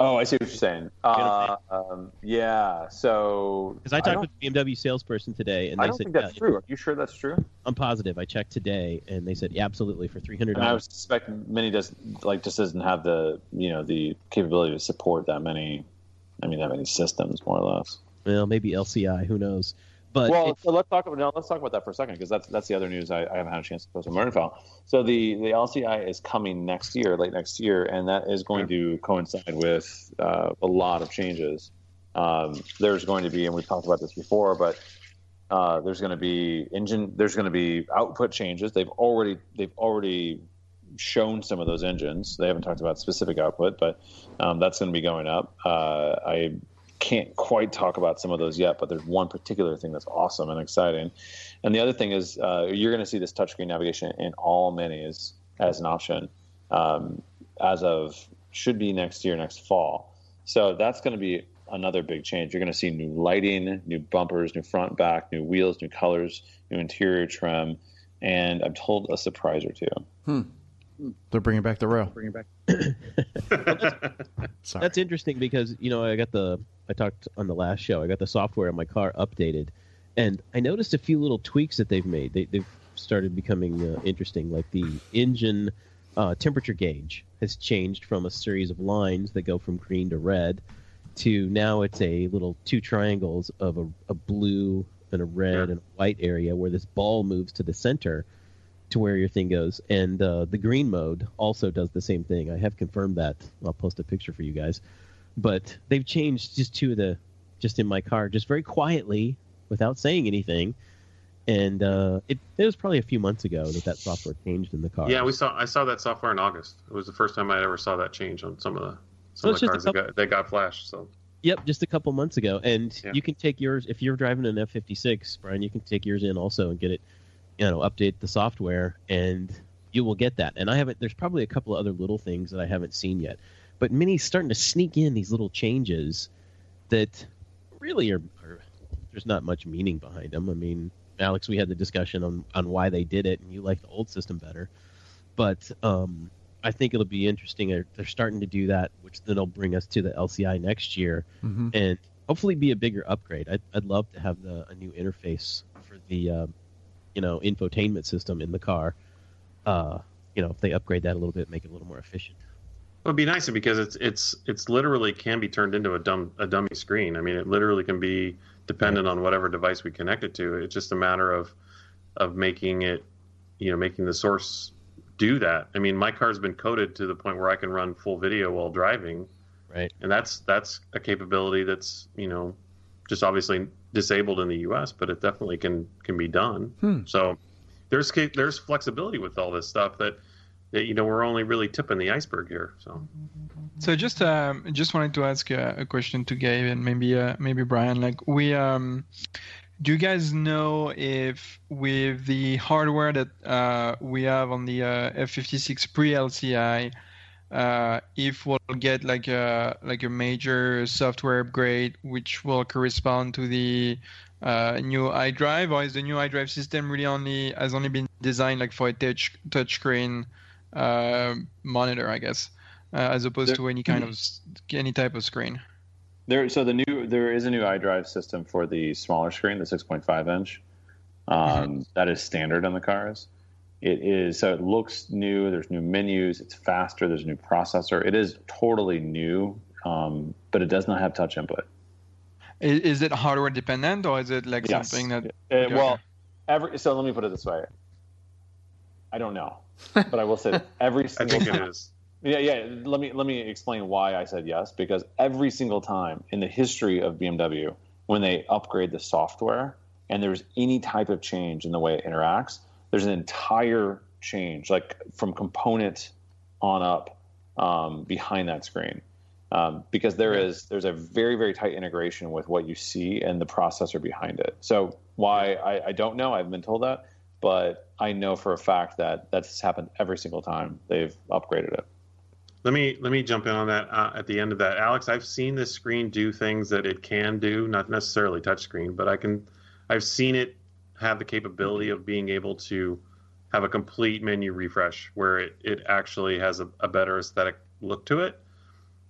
Oh, I see what you're saying. Uh, um, yeah. So Because I talked with a BMW salesperson today, and I they don't said, think that's yeah, true. Are you sure that's true? I'm positive. I checked today, and they said, yeah, absolutely, for three hundred I would suspect Mini does like just doesn't have the you know the capability to support that many. I mean, that many systems, more or less. Well, maybe LCI. Who knows? But well, it- so let's talk about no, let's talk about that for a second because that's that's the other news I, I haven't had a chance to post on Motoring File. So the the LCI is coming next year, late next year, and that is going to coincide with uh, a lot of changes. Um, there's going to be, and we've talked about this before, but uh, there's going to be engine, there's going to be output changes. They've already they've already shown some of those engines. They haven't talked about specific output, but um, that's going to be going up. Uh, I can't quite talk about some of those yet, but there's one particular thing that's awesome and exciting. And the other thing is uh, you're going to see this touchscreen navigation in all minis as an option um, as of should be next year, next fall. So that's going to be another big change. You're going to see new lighting, new bumpers, new front, back, new wheels, new colors, new interior trim, and I'm told a surprise or two. They're bringing back the rail. Bring it back. Sorry. That's interesting because you know I got the I talked on the last show. I got the software in my car updated, and I noticed a few little tweaks that they've made. They, they've started becoming uh, interesting, like the engine uh, temperature gauge has changed from a series of lines that go from green to red to now it's a little two triangles of a, a blue and a red Sure. and a white area where this ball moves to the center to where your thing goes. And uh, the green mode also does the same thing. I have confirmed that. I'll post a picture for you guys. But they've changed just two of the, just in my car, just very quietly without saying anything. And uh, it, it was probably a few months ago that that software changed in the car. yeah, we saw. I saw that software in August. It was the first time I ever saw that change on some of the some Well, of the cars a that got, that got flashed. So Yep, just a couple months ago. And Yeah. you can take yours if you're driving an F56, Brian. You can take yours in also and get it, you know, update the software, and you will get that. And I haven't. There's probably a couple of other little things that I haven't seen yet, but Mini's starting to sneak in these little changes that really are, are there's not much meaning behind them. I mean, Alex, we had the discussion on on why they did it, and you like the old system better, but um, I think it'll be interesting. They're, starting to do that, which then will bring us to the LCI next year hmm and hopefully be a bigger upgrade. I'd, I'd love to have the, a new interface for the, uh, you know, infotainment system in the car. Uh, you know, if they upgrade that a little bit, make it a little more efficient. it would be nice because it's it's it's literally can be turned into a dumb a dummy screen. I mean, it literally can be dependent on whatever device we connect it to. It's just a matter of of making it, you know, making the source do that. I mean, my car's been coded to the point where I can run full video while driving. Right. and that's that's a capability that's you know just obviously disabled in the U.S., but it definitely can can be done. Hmm. So there's there's flexibility with all this stuff that, that you know we're only really tipping the iceberg here. So So just um, just wanted to ask a, a question to Gabe and maybe uh, maybe Brian. Like we um, do you guys know if with the hardware that uh, we have on the uh, F56 pre LCI, uh, if we'll get like a like a major software upgrade which will correspond to the uh, new iDrive, or is the new iDrive system really only has only been designed like for a touch touchscreen uh, monitor, I guess, uh, as opposed There- to any kind of any type of screen. There, so the new there is a new iDrive system for the smaller screen, the 6.5 inch. Um, that is standard on the cars. It is so it looks new. There's new menus. It's faster. There's a new processor. It is totally new, um, but it does not have touch input. Is, is it hardware dependent or is it like Yes. something that? Uh, well, every so let me put it this way. I don't know, but I will say that every I single think it time. is. Yeah, yeah. Let me let me explain why I said yes. Because every single time in the history of BMW, when they upgrade the software and there's any type of change in the way it interacts, there's an entire change, like from component on up um, behind that screen. Um, because there is there's a very very tight integration with what you see and the processor behind it. So why I, I don't know. I've been told that, but I know for a fact that that's happened every single time they've upgraded it. Let me let me jump in on that uh, at the end of that, Alex. I've seen this screen do things that it can do, not necessarily touchscreen, but I can. I've seen it have the capability of being able to have a complete menu refresh where it, it actually has a, a better aesthetic look to it.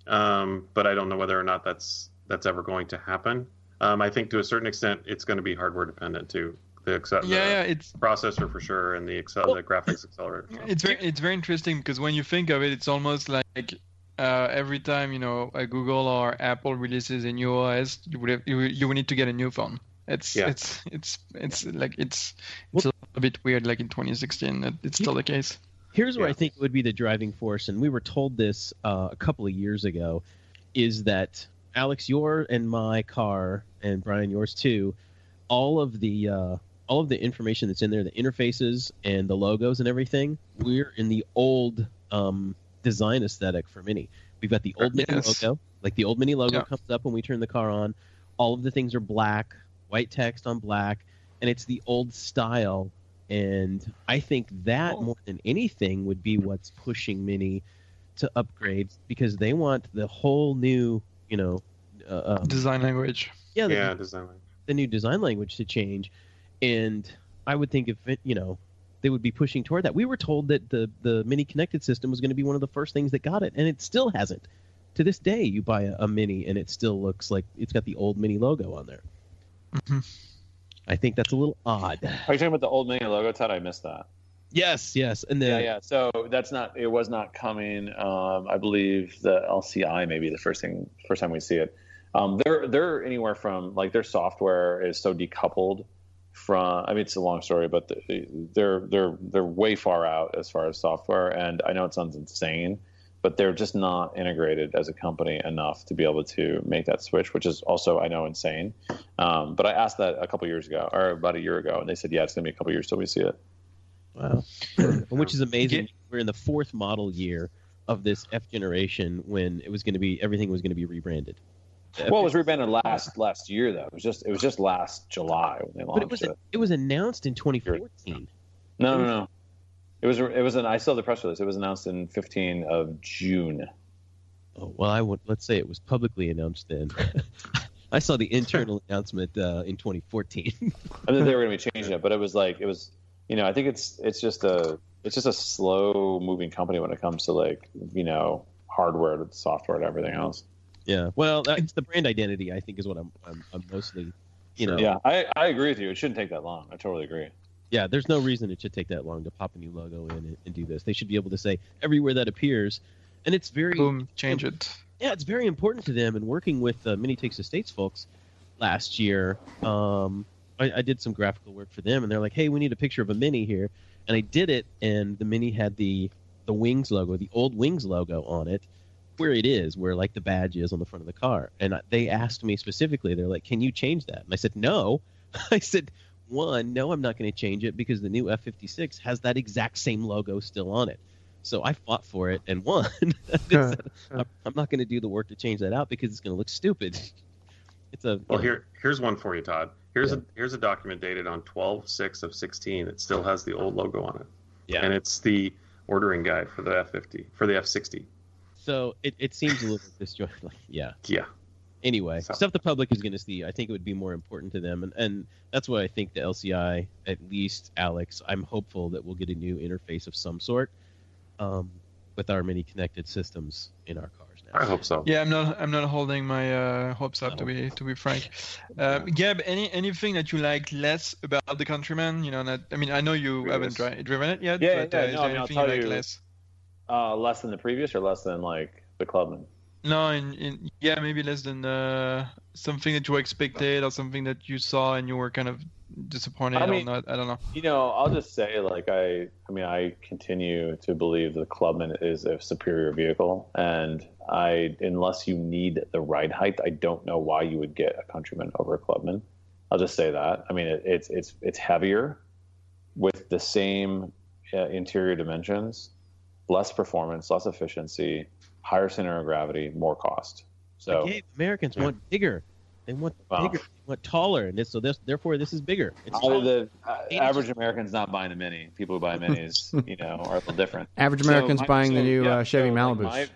Um, but I don't know whether or not that's that's ever going to happen. Um, I think to a certain extent it's going to be hardware dependent too. The, acce- Yeah, yeah, it's processor for sure, and the excel, the graphics accelerator. So. it's very it's very interesting because when you think of it, it's almost like uh, every time you know a Google or Apple releases a new OS, you would have, you, you would need to get a new phone. It's Yeah. it's it's it's like it's it's a bit weird. Like in 2016, that it's still the case. Here's where Yeah. I think it would be the driving force, and we were told this uh, a couple of years ago, is that Alex, your and my car, and Brian, yours too, all of the uh, all of the information that's in there, the interfaces and the logos and everything, we're in the old um, design aesthetic for Mini. We've got the old Mini logo, like the old Mini logo Yeah. comes up when we turn the car on. All of the things are black, white text on black, and it's the old style and I think that Oh. more than anything would be what's pushing Mini to upgrade because they want the whole new, you know, uh, um, Design language. yeah, the, Yeah, design. language. the new design language to change. And I would think if it, you know, they would be pushing toward that. We were told that the the Mini connected system was going to be one of the first things that got it, and it still hasn't. To this day, you buy a, a Mini and it still looks like it's got the old Mini logo on there. Mhm. I think that's a little odd. Are you talking about the old Mini logo, Ted? I missed that. Yes, yes, and then Yeah, yeah. So that's not. It was not coming. Um, I believe the LCI may be the first thing, first time we see it. Um, they're they're anywhere from like their software is so decoupled from. I mean, it's a long story, but the, they're they're they're way far out as far as software. And I know it sounds insane, but they're just not integrated as a company enough to be able to make that switch, which is also I know insane. Um, but I asked that a couple years ago, or about a year ago, and they said, yeah, it's going to be a couple years till we see it. Wow. Which is amazing. We're in the fourth model year of this F generation when it was going to be everything was going to be rebranded. The Well, it was rebranded last last year though. It was just it was just last July when they but launched it was it. it was announced in 2014. No, no, no. It was it was an I saw the press release. It was announced in 15 of June. Oh, well, I would let's say it was publicly announced then. I saw the internal announcement uh, in 2014. I mean, they were going to be changing it, but it was like it was. You know, I think it's it's just a it's just a slow moving company when it comes to like you know hardware to software and everything else. yeah. Well, it's the brand identity. I think is what I'm I'm, I'm mostly. You know. Yeah, I, I agree with you. It shouldn't take that long. I totally agree. Yeah, there's no reason it should take that long to pop a new logo in and, and do this. They should be able to say everywhere that appears, and it's very Boom, change it. yeah, it's very important to them. And working with uh, Mini Takes the States folks last year, um, I, I did some graphical work for them, and they're like, "Hey, we need a picture of a Mini here," and I did it, and the Mini had the the Wings logo, the old Wings logo on it, where it is, where like the badge is on the front of the car. And they asked me specifically, they're like, "Can you change that?" And I said, "No." I said, "One, no, I'm not going to change it because the new F56 has that exact same logo still on it." So I fought for it and won. I said, I'm I'm not going to do the work to change that out because it's going to look stupid. It's a Well, know, here here's one for you, Todd. Here's Yeah. a here's a document dated on 12/6 of 16 that still has the old logo on it, yeah. and it's the ordering guide for the F50 for the F60. So it, it seems a little disjointed. Like, yeah. Yeah, Anyway, So- stuff the public is going to see. I think it would be more important to them, and and that's why I think the LCI, at least Alex, I'm hopeful that we'll get a new interface of some sort, um, with our many connected systems in our cars now. I hope so. Yeah, I'm not. I'm not holding my uh, hopes up to be to be frank. Uh, Gab, any anything that you like less about the Countryman? You know, not, I mean, I know you haven't dri- driven it yet, Yeah, but yeah, uh, no, is I there mean, I'll anything tell you like you- less? Uh, less than the previous, or less than like the Clubman. No, in, in yeah, maybe less than uh, something that you expected or something that you saw and you were kind of disappointed I mean- not. I don't know. You know, I'll just say, like, I, I mean, I continue to believe the Clubman is a superior vehicle, and I, unless you need the ride height, I don't know why you would get a Countryman over a Clubman. I'll just say that. I mean, it, it's it's it's heavier, with the same uh, interior dimensions, less performance, less efficiency, higher center of gravity, more cost. So Okay, Americans want bigger. They want Wow. bigger. They want taller, and this, so this, therefore, this is bigger. It's Uh, taller. the uh, average American's not buying a Mini. People who buy Minis, you know, are a little different. Average So Americans my- buying the new yeah, uh, Chevy so, like,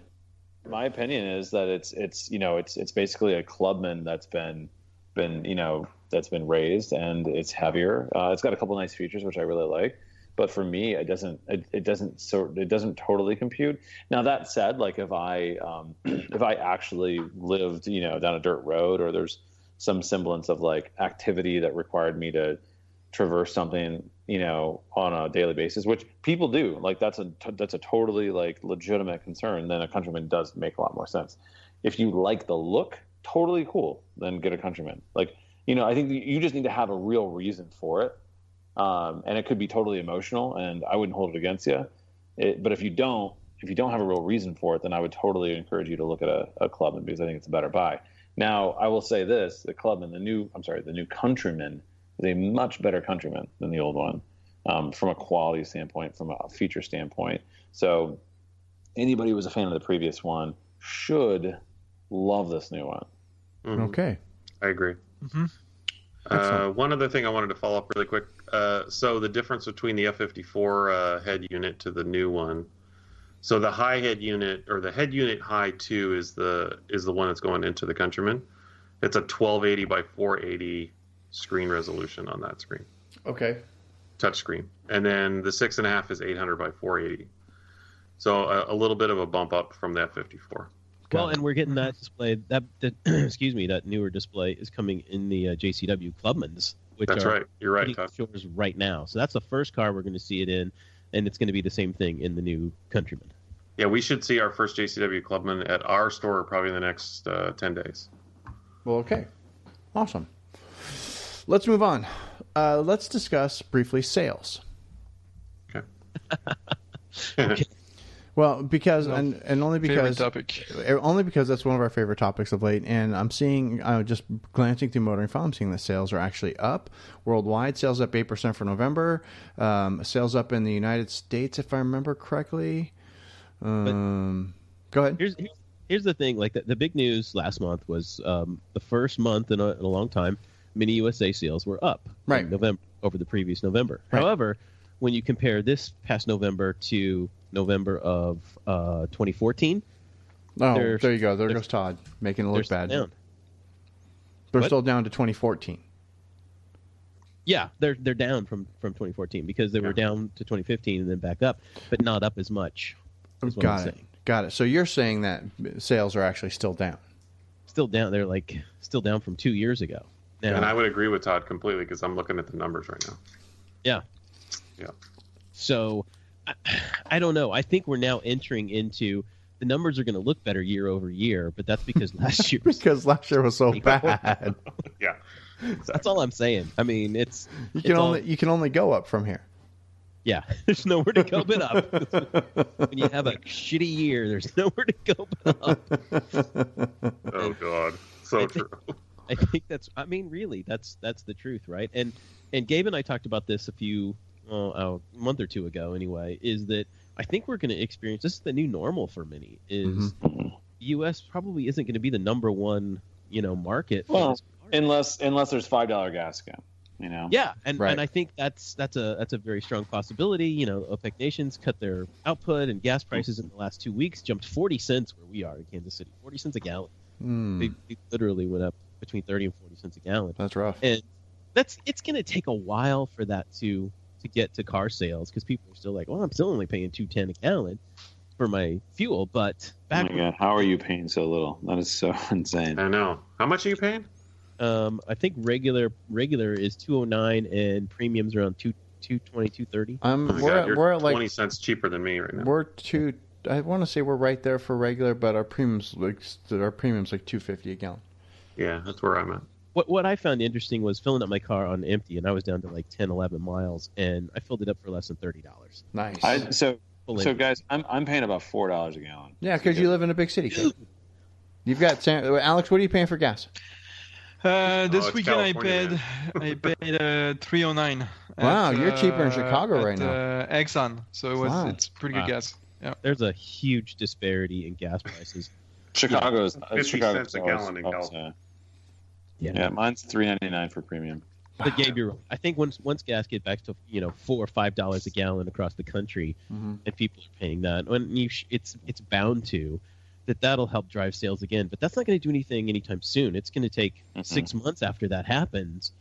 my, my opinion is that it's it's you know it's it's basically a Clubman that's been been you know that's been raised and it's heavier. Uh, it's got a couple nice features which I really like, but for me it doesn't it, it doesn't sort it doesn't totally compute. Now that said, like if I um, if I actually lived you know down a dirt road or there's some semblance of like activity that required me to traverse something you know on a daily basis which people do like that's a that's a totally like legitimate concern then a countryman does make a lot more sense. If you like the look totally cool then get a countryman. Like you know i think you just need to have a real reason for it um, and it could be totally emotional and i wouldn't hold it against you it, but if you don't if you don't have a real reason for it then i would totally encourage you to look at a, a clubman because i think it's a better buy now i will say this the clubman the new i'm sorry the new countryman is a much better countryman than the old one um, from a quality standpoint, from a feature standpoint. So anybody who was a fan of the previous one should love this new one. Mhm. Okay. I agree. Mhm. Uh, one other thing I wanted to follow up really quick. Uh, so the difference between the F54 uh, head unit to the new one. So the high head unit or the head unit high two is the is the one that's going into the Countryman. It's a 1280 by 480 screen resolution on that screen, Okay. touch screen, and then the six and a half is 800 by 480. So a, a little bit of a bump up from the F54. Got well, it. and we're getting that display. That, that excuse me, that newer display is coming in the uh, JCW Clubmans, which That's are right. You're right, hitting Todd. stores right now. So that's the first car we're going to see it in, and it's going to be the same thing in the new Countryman. Yeah, we should see our first JCW Clubman at our store probably in the next uh, 10 days. Well, okay. Awesome. Let's move on. Uh, let's discuss briefly sales. Okay. Well, because No. and and only because topic. only because that's one of our favorite topics of late, and I'm seeing uh, just glancing through Motoring File, I'm seeing that sales are actually up worldwide. Sales up eight percent for November. Um, sales up in the United States, if I remember correctly. Um, go ahead. Here's here's, here's the thing. Like the, the big news last month was um, the first month in a, in a long time. Mini USA sales were up in Right. November over the previous November. Right. However, when you compare this past November to November of uh, 2014, Oh, they're- there you go. There goes Todd making it they're look bad. down. They're What? still down to 2014. Yeah, they're they're down from from 2014 because they were down to 2015 and then back up, but not up as much. is what I'm Got it. saying. Got it. So you're saying that sales are actually still down. Still down. They're like still down from two years ago. Now, And I would agree with Todd completely because I'm looking at the numbers right now. Yeah. Yeah. So I, I don't know. I think we're now entering into the numbers are going to look better year over year, but that's because last year. was- Because last year was so bad. Yeah. that's all I'm saying. I mean, it's You can It's all- only you can only go up from here. yeah. There's nowhere to go but up. when you have a shitty year, there's nowhere to go but up. Oh God. So I true. think- I think that's. I mean, really, that's that's the truth, right? And and Gabe and I talked about this a few uh, a month or two ago. Anyway, is that I think we're going to experience this is the new normal for many. Is U.S. probably isn't going to be the number one, you know, market. Well, this car. Unless unless there's five dollar gas again, you know. yeah, and Right. and I think that's that's a that's a very strong possibility. You know, OPEC nations cut their output, and gas prices in the last two weeks jumped forty cents where we are in Kansas City, forty cents a gallon. Hmm, They, they literally went up between thirty and forty cents a gallon. that's rough. and that's it's going to take a while for that to to get to car sales because people are still like, well, I'm still only paying two ten a gallon for my fuel, but Oh back my god, how are you paying so little? That is so insane. I know. How much are you paying? um, I think regular regular is two oh nine and premiums around two two twenty two thirty. Um, Oh my we're God, at, you're we're at like twenty cents cheaper than me right now. we're two. I want to say we're right there for regular, but our premiums like our premiums like two fifty a gallon. Yeah, that's where I'm at. What what I found interesting was filling up my car on empty, and I was down to like 10, 11 miles, and I filled it up for less than thirty dollars. Nice. I, so Full so empty. guys, I'm I'm paying about four dollars a gallon. yeah, because you live in a big city. kid. You've got San, Alex. What are you paying for gas? Uh, this Oh, it's weekend I California, paid I paid uh, 309. Wow, at, you're cheaper in uh, Chicago at, right now. Uh, Exxon, so it was Wow. it's pretty Wow. good gas. Yeah. There's a huge disparity in gas prices. Chicago's 50 Chicago cents a gallon in California. Yeah. Yeah, mine's three ninety nine for premium. But Gabe, you're right. I think once once gas gets back to you know four or five dollars a gallon across the country, Mhm. and people are paying that, when you sh- it's it's bound to that that'll help drive sales again. But that's not going to do anything anytime soon. It's going to take Mhm. six months after that happens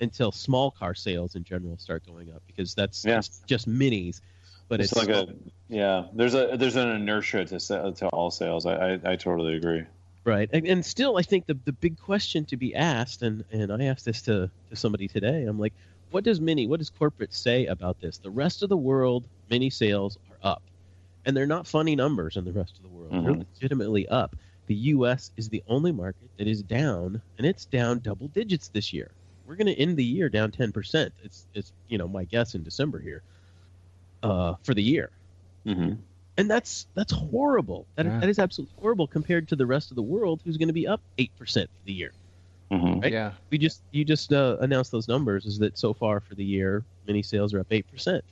until small car sales in general start going up because that's Yeah. it's just minis. But it's, it's, like a yeah. There's a there's an inertia to to all sales. I, I I totally agree. Right, and, and still, I think the the big question to be asked, and and I asked this to to somebody today. I'm like, what does mini, what does corporate say about this? The rest of the world, mini sales are up, and they're not funny numbers in the rest of the world. They're Mhm. legitimately up. The U.S. is the only market that is down, and it's down double digits this year. We're going to end the year down ten percent. It's it's you know my guess in December here, uh, for the year Mm-hmm. And that's that's horrible. That, Yeah. that is absolutely horrible compared to the rest of the world, who's going to be up eight percent for the year. Mm-hmm. Right? Yeah. We just you just uh, announced those numbers. Is that so far for the year, mini sales are up eight percent.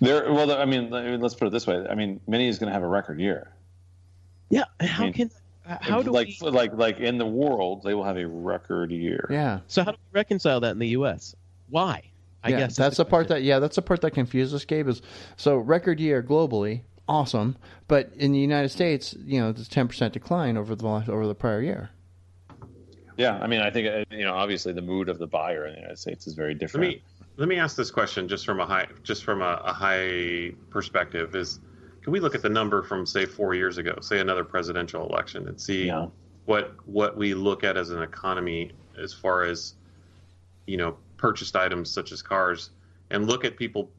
There. Well, I mean, let- let's put it this way. I mean, Mini is going to have a record year. Yeah, how mean, can how do like we like like in the world they will have a record year. Yeah. so how do we reconcile that in the U.S.? Why? I yeah, guess that's the part that yeah, that's the part that confuses us, Gabe. Is so record year globally, awesome, but in the United States, you know, there's ten percent decline over the last, over the prior year. Yeah, I mean, I think uh, you know, obviously, the mood of the buyer in the United States is very different. Let different. me let me ask this question just from a high just from a, a high perspective is can we look at the number from say four years ago, say another presidential election, and see Yeah. what what we look at as an economy as far as you know purchased items such as cars, and look at people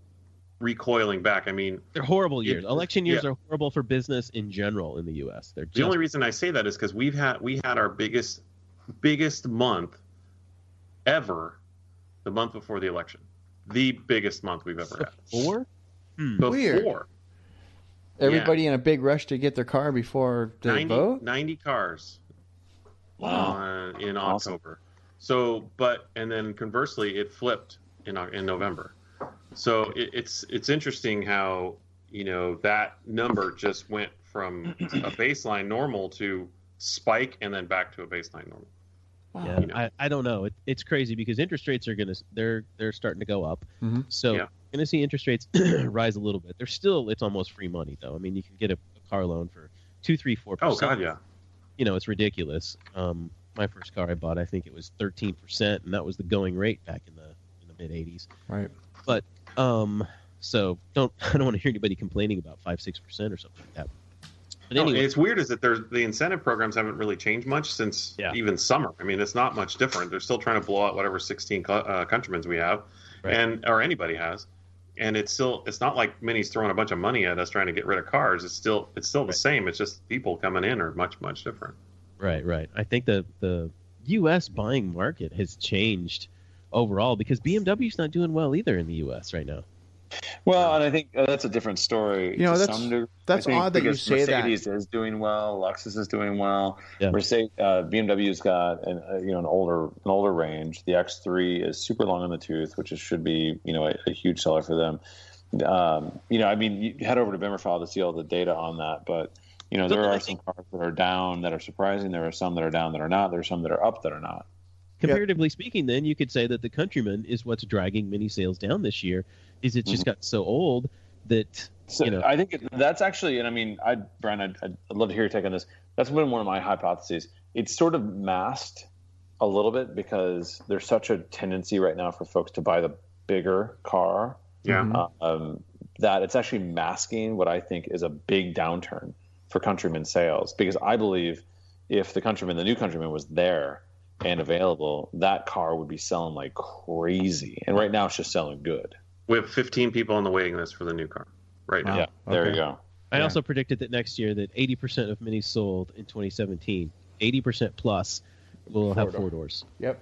recoiling back. I mean, They're horrible years. It- Election years yeah. are horrible for business in general in the U.S. They're just, the only reason I say that is because we've had we had our biggest biggest month ever the month before the election, the biggest month we've ever had. four. Hmm. Before Weird. Everybody in a big rush to get their car before they 90, vote. 90 cars Wow. uh, in Awesome. October. So, but and then conversely, it flipped in in November. So it, it's it's interesting how you know that number just went from a baseline normal to spike and then back to a baseline normal. Yeah, you know. I, I don't know. It, it's crazy because interest rates are gonna they're they're starting to go up. Mhm. So Yeah. you're gonna see interest rates rise a little bit. They're still it's almost free money though. I mean, you can get a, a car loan for two, three, four Oh percent. Oh god, yeah. You know, it's ridiculous. Um, my first car I bought, I think it was thirteen percent, and that was the going rate back in the in the mid '80s. Right. But um, so don't I don't want to hear anybody complaining about five, six percent or something like that. But No, anyway, it's weird is that there's the incentive programs haven't really changed much since Yeah. even summer. I mean, it's not much different. They're still trying to blow out whatever 16 cl- uh, countrymen we have, Right. and or anybody has, and it's still it's not like Mini's throwing a bunch of money at us trying to get rid of cars. It's still it's still the Right. same. It's just people coming in are much much different. Right, right. I think the the U.S. buying market has changed overall because BMW's not doing well either in the U.S. right now. Well, and I think uh, that's a different story. You know, to that's- some degree. that's think odd that you because say that. Mercedes is doing well. Lexus is doing well. Yeah. Mercedes, uh, BMW's got an, uh, you know an older an older range. The X3 is super long in the tooth, which is, should be you know a, a huge seller for them. Um, you know, I mean, you head over to Bimmerfile to see all the data on that, but you know, there are some cars that are down that are surprising. There are some that are down that are not. There are some that are up that are not. Comparatively speaking, then you could say that the Countryman is what's dragging mini sales down this year. Is it's just got so old that So You know. I think it, that's actually, and I mean, I, Brian, I'd, I'd love to hear your take on this. That's been one of my hypotheses. It's sort of masked a little bit because there's such a tendency right now for folks to buy the bigger car Yeah. Mhm. um, that it's actually masking what I think is a big downturn for Countryman sales. Because I believe if the Countryman, the new Countryman, was there and available, that car would be selling like crazy. And right now, it's just selling good. We have 15 people on the waiting list for the new car right now. Wow. Yeah, there Okay. you go. I Yeah. also predicted that next year that 80% of minis sold in 2017, 80% plus, will have Four-door. four doors. Yep.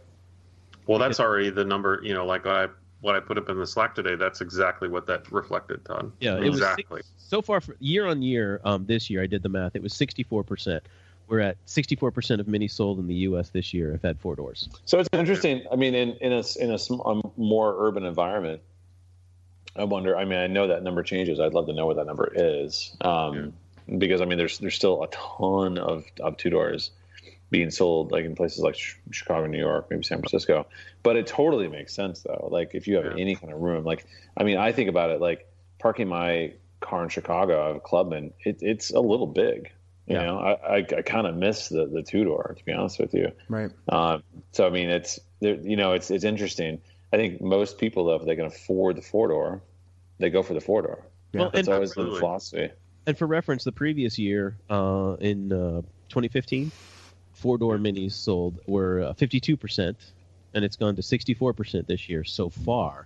Well, that's already the number. You know, like I what I put up in the Slack today. That's exactly what that reflected, Todd. Yeah, it exactly. was six, so far for, year on year. Um, this year I did the math. It was 64 percent. We're at 64 percent of minis sold in the U.S. this year have had four doors. So it's interesting. I mean, in in a in a, a more urban environment, I wonder. I mean, I know that number changes. I'd love to know what that number is, um, because I mean, there's there's still a ton of of two doors being sold, like in places like Ch- Chicago, New York, maybe San Francisco. But it totally makes sense though. Like if you have Yeah. any kind of room, like I mean, I think about it like parking my car in Chicago. I have a Clubman. It, it's a little big. You Yeah. know, I, I, I kind of miss the the two door to be honest with you. Right. Um, so I mean, it's you know, it's it's interesting. I think most people though, if they can afford the four door, they go for the four door. Yeah. Well, That's and, always the philosophy. and for reference, the previous year uh, in uh, 2015, four door minis sold were uh, 52 percent, and it's gone to 64 percent this year so far.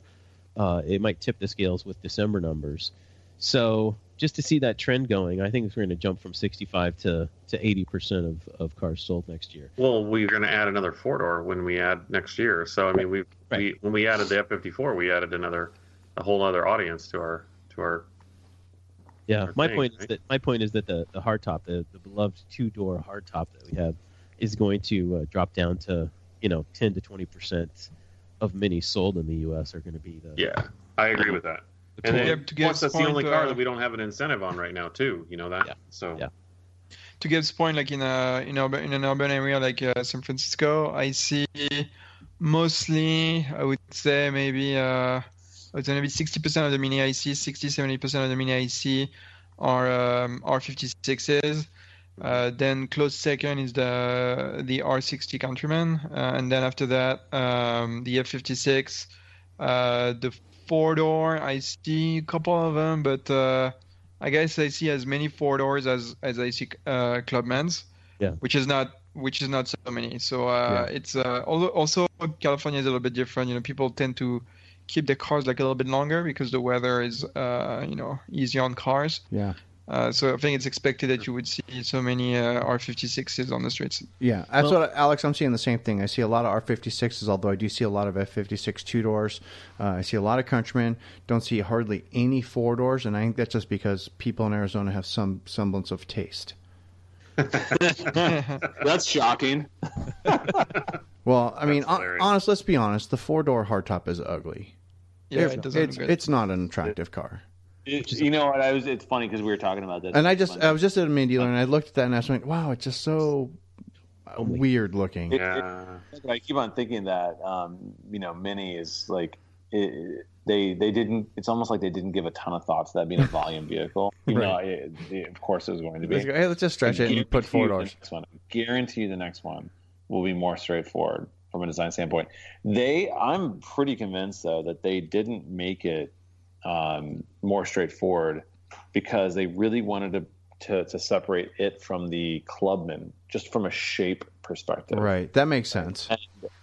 Uh, it might tip the scales with December numbers. So just to see that trend going, I think we're going to jump from 65 to, to 80 percent of, of cars sold next year. Well, we're going to add another four door when we add next year. So I mean, we Right. we when we added the F fifty four, we added another a whole other audience to our to our. Yeah, Our my thing, point is that my point is that the, the hardtop, the, the beloved two door hardtop that we have, is going to uh, drop down to you know 10 to 20 percent of minis sold in the U.S. are going to be the Yeah, I agree with that. The And then, to get plus, that's the only car uh, that we don't have an incentive on right now, too. You know that. Yeah. So Yeah. to Gabe's point, like in a in, urban, in an urban area like uh, San Francisco, I see mostly, I would say maybe uh, it's gonna be 60% of the mini IC, 60 70% of the mini IC are um, R56s. Uh, then close second is the the R60 Countryman, uh, and then after that um, the F56, uh, the four door. I see a couple of them, but uh, I guess I see as many four doors as as I see uh, Clubmans. Yeah. Which is not which is not so many. So uh, it's uh, also California is a little bit different. You know, people tend to keep their cars like a little bit longer because the weather is uh, you know easy on cars. Yeah. Uh, so I think it's expected that you would see so many uh, R56s on the streets. Yeah, that's Well- what Alex. I'm seeing the same thing. I see a lot of R56s, although I do see a lot of F56 two doors. Uh, I see a lot of Countrymen. Don't see hardly any four doors, and I think that's just because people in Arizona have some semblance of taste. That's shocking. Well, I mean, That's honest. Let's be honest. The four door hardtop is ugly. Yeah, it's it doesn't it's, look good. it's not an attractive car. You know what? I was. It's funny because we were talking about this. And I just I was just at a mini dealer and I looked at that and I was like, wow, it's just so uh, weird looking. Yeah. I keep on thinking that um, you know, Mini is like it, they they didn't. It's almost like they didn't give a ton of thought to that being a volume vehicle. You know, Right. it, it- of course, it was going to be. Let's hey, let's just stretch it and put Guarantee four you the doors. next one- Guarantee you the next one will be more straightforward from a design standpoint. They, I'm pretty convinced though that they didn't make it um, more straightforward because they really wanted to, to to separate it from the Clubman, just from a shape perspective. Right, that makes sense.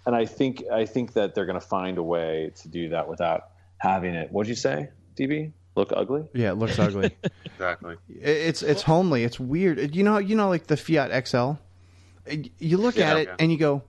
And I think I think that they're going to find a way to do that without having it. What'd you say, DB? Look ugly? Yeah, it looks ugly. Exactly. It- It's it's homely. It's weird. You know you know like the Fiat XL. You look Yeah. at it Yeah. and you go,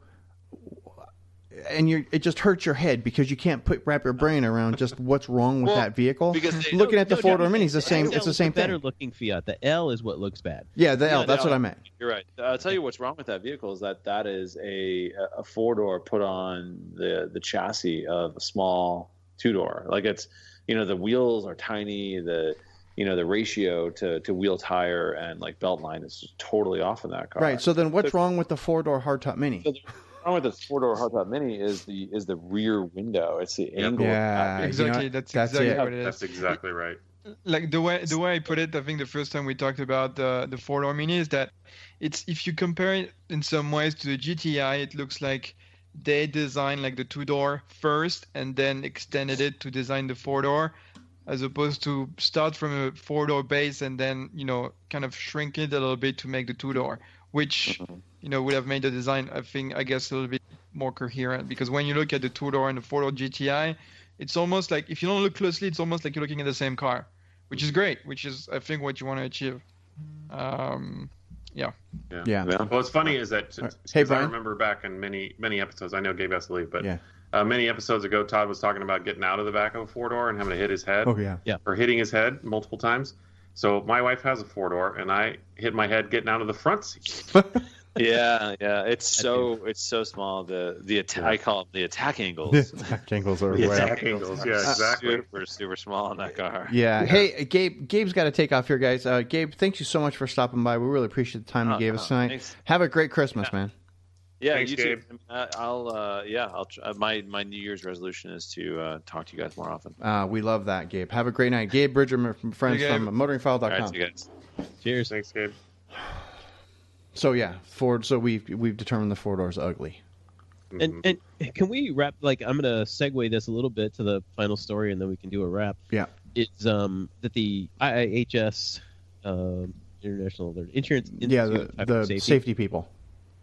and you it just hurts your head because you can't put wrap your brain around just what's wrong with Well, that vehicle. because they- looking at the No, four no, door minis, the same. XL It's the is same better thing. looking Fiat. The L is what looks bad. Yeah, the L. Yeah, That's no. what I meant. You're right. Uh, I'll tell you what's wrong with that vehicle is that that is a a four door put on the the chassis of a small two door. Like it's you know the wheels are tiny. The you know the ratio to to wheel tire and like belt line is just totally off in that car. Right. So then, what's So- wrong with the four door hardtop mini? So the wrong with the four door hardtop mini is the is the rear window. It's the Yep. angle. Yeah, vehicle. you know exactly. that's, That's exactly it. what it is. That's exactly right. like the way the way I put it, I think the first time we talked about the the four door mini is that it's if you compare it in some ways to the GTI, it looks like they designed like the two door first and then extended it to design the four door, as opposed to start from a four door base and then you know kind of shrink it a little bit to make the two door, which you know would have made the design I think I guess a little bit more coherent because when you look at the two door and the four door GTI, it's almost like if you don't look closely, it's almost like you're looking at the same car, which is great, which is I think what you want to achieve. Um, Yeah. Well, what's funny is that All right. 'cause Hey, I remember back in many many episodes. I know Gabe has to leave, but Yeah. uh, many episodes ago, Todd was talking about getting out of the back of a four door and having to hit his head Oh yeah. or hitting his head multiple times. So my wife has a four door, and I hit my head getting out of the front seat. Yeah, yeah. It's so it's so small. The the attack I call them the attack angles. Attack angles are The way attack up. angles, yeah, exactly. Super super small in that car. Yeah. Hey, Gabe. Gabe's got to take off here, guys. Uh, Gabe, thank you so much for stopping by. We really appreciate the time you Oh, gave no, us tonight. thanks. Have a great Christmas, Yeah. man. Yeah, Thanks, you Gabe. too. I- I'll uh, yeah, I'll try, my my New Year's resolution is to uh, talk to you guys more often. Uh, we love that, Gabe. Have a great night. Gabe Bridger from friends Hey, Gabe. from motoringfile.com. All right, see you guys. Cheers. Thanks, Gabe. So yeah, Ford. So we've we've determined the four doors ugly. And and can we wrap? Like I'm gonna segue this a little bit to the final story, and then we can do a wrap. Yeah. It's um that the IIHS, um, International Insurance Yeah, the the Safety, safety, people.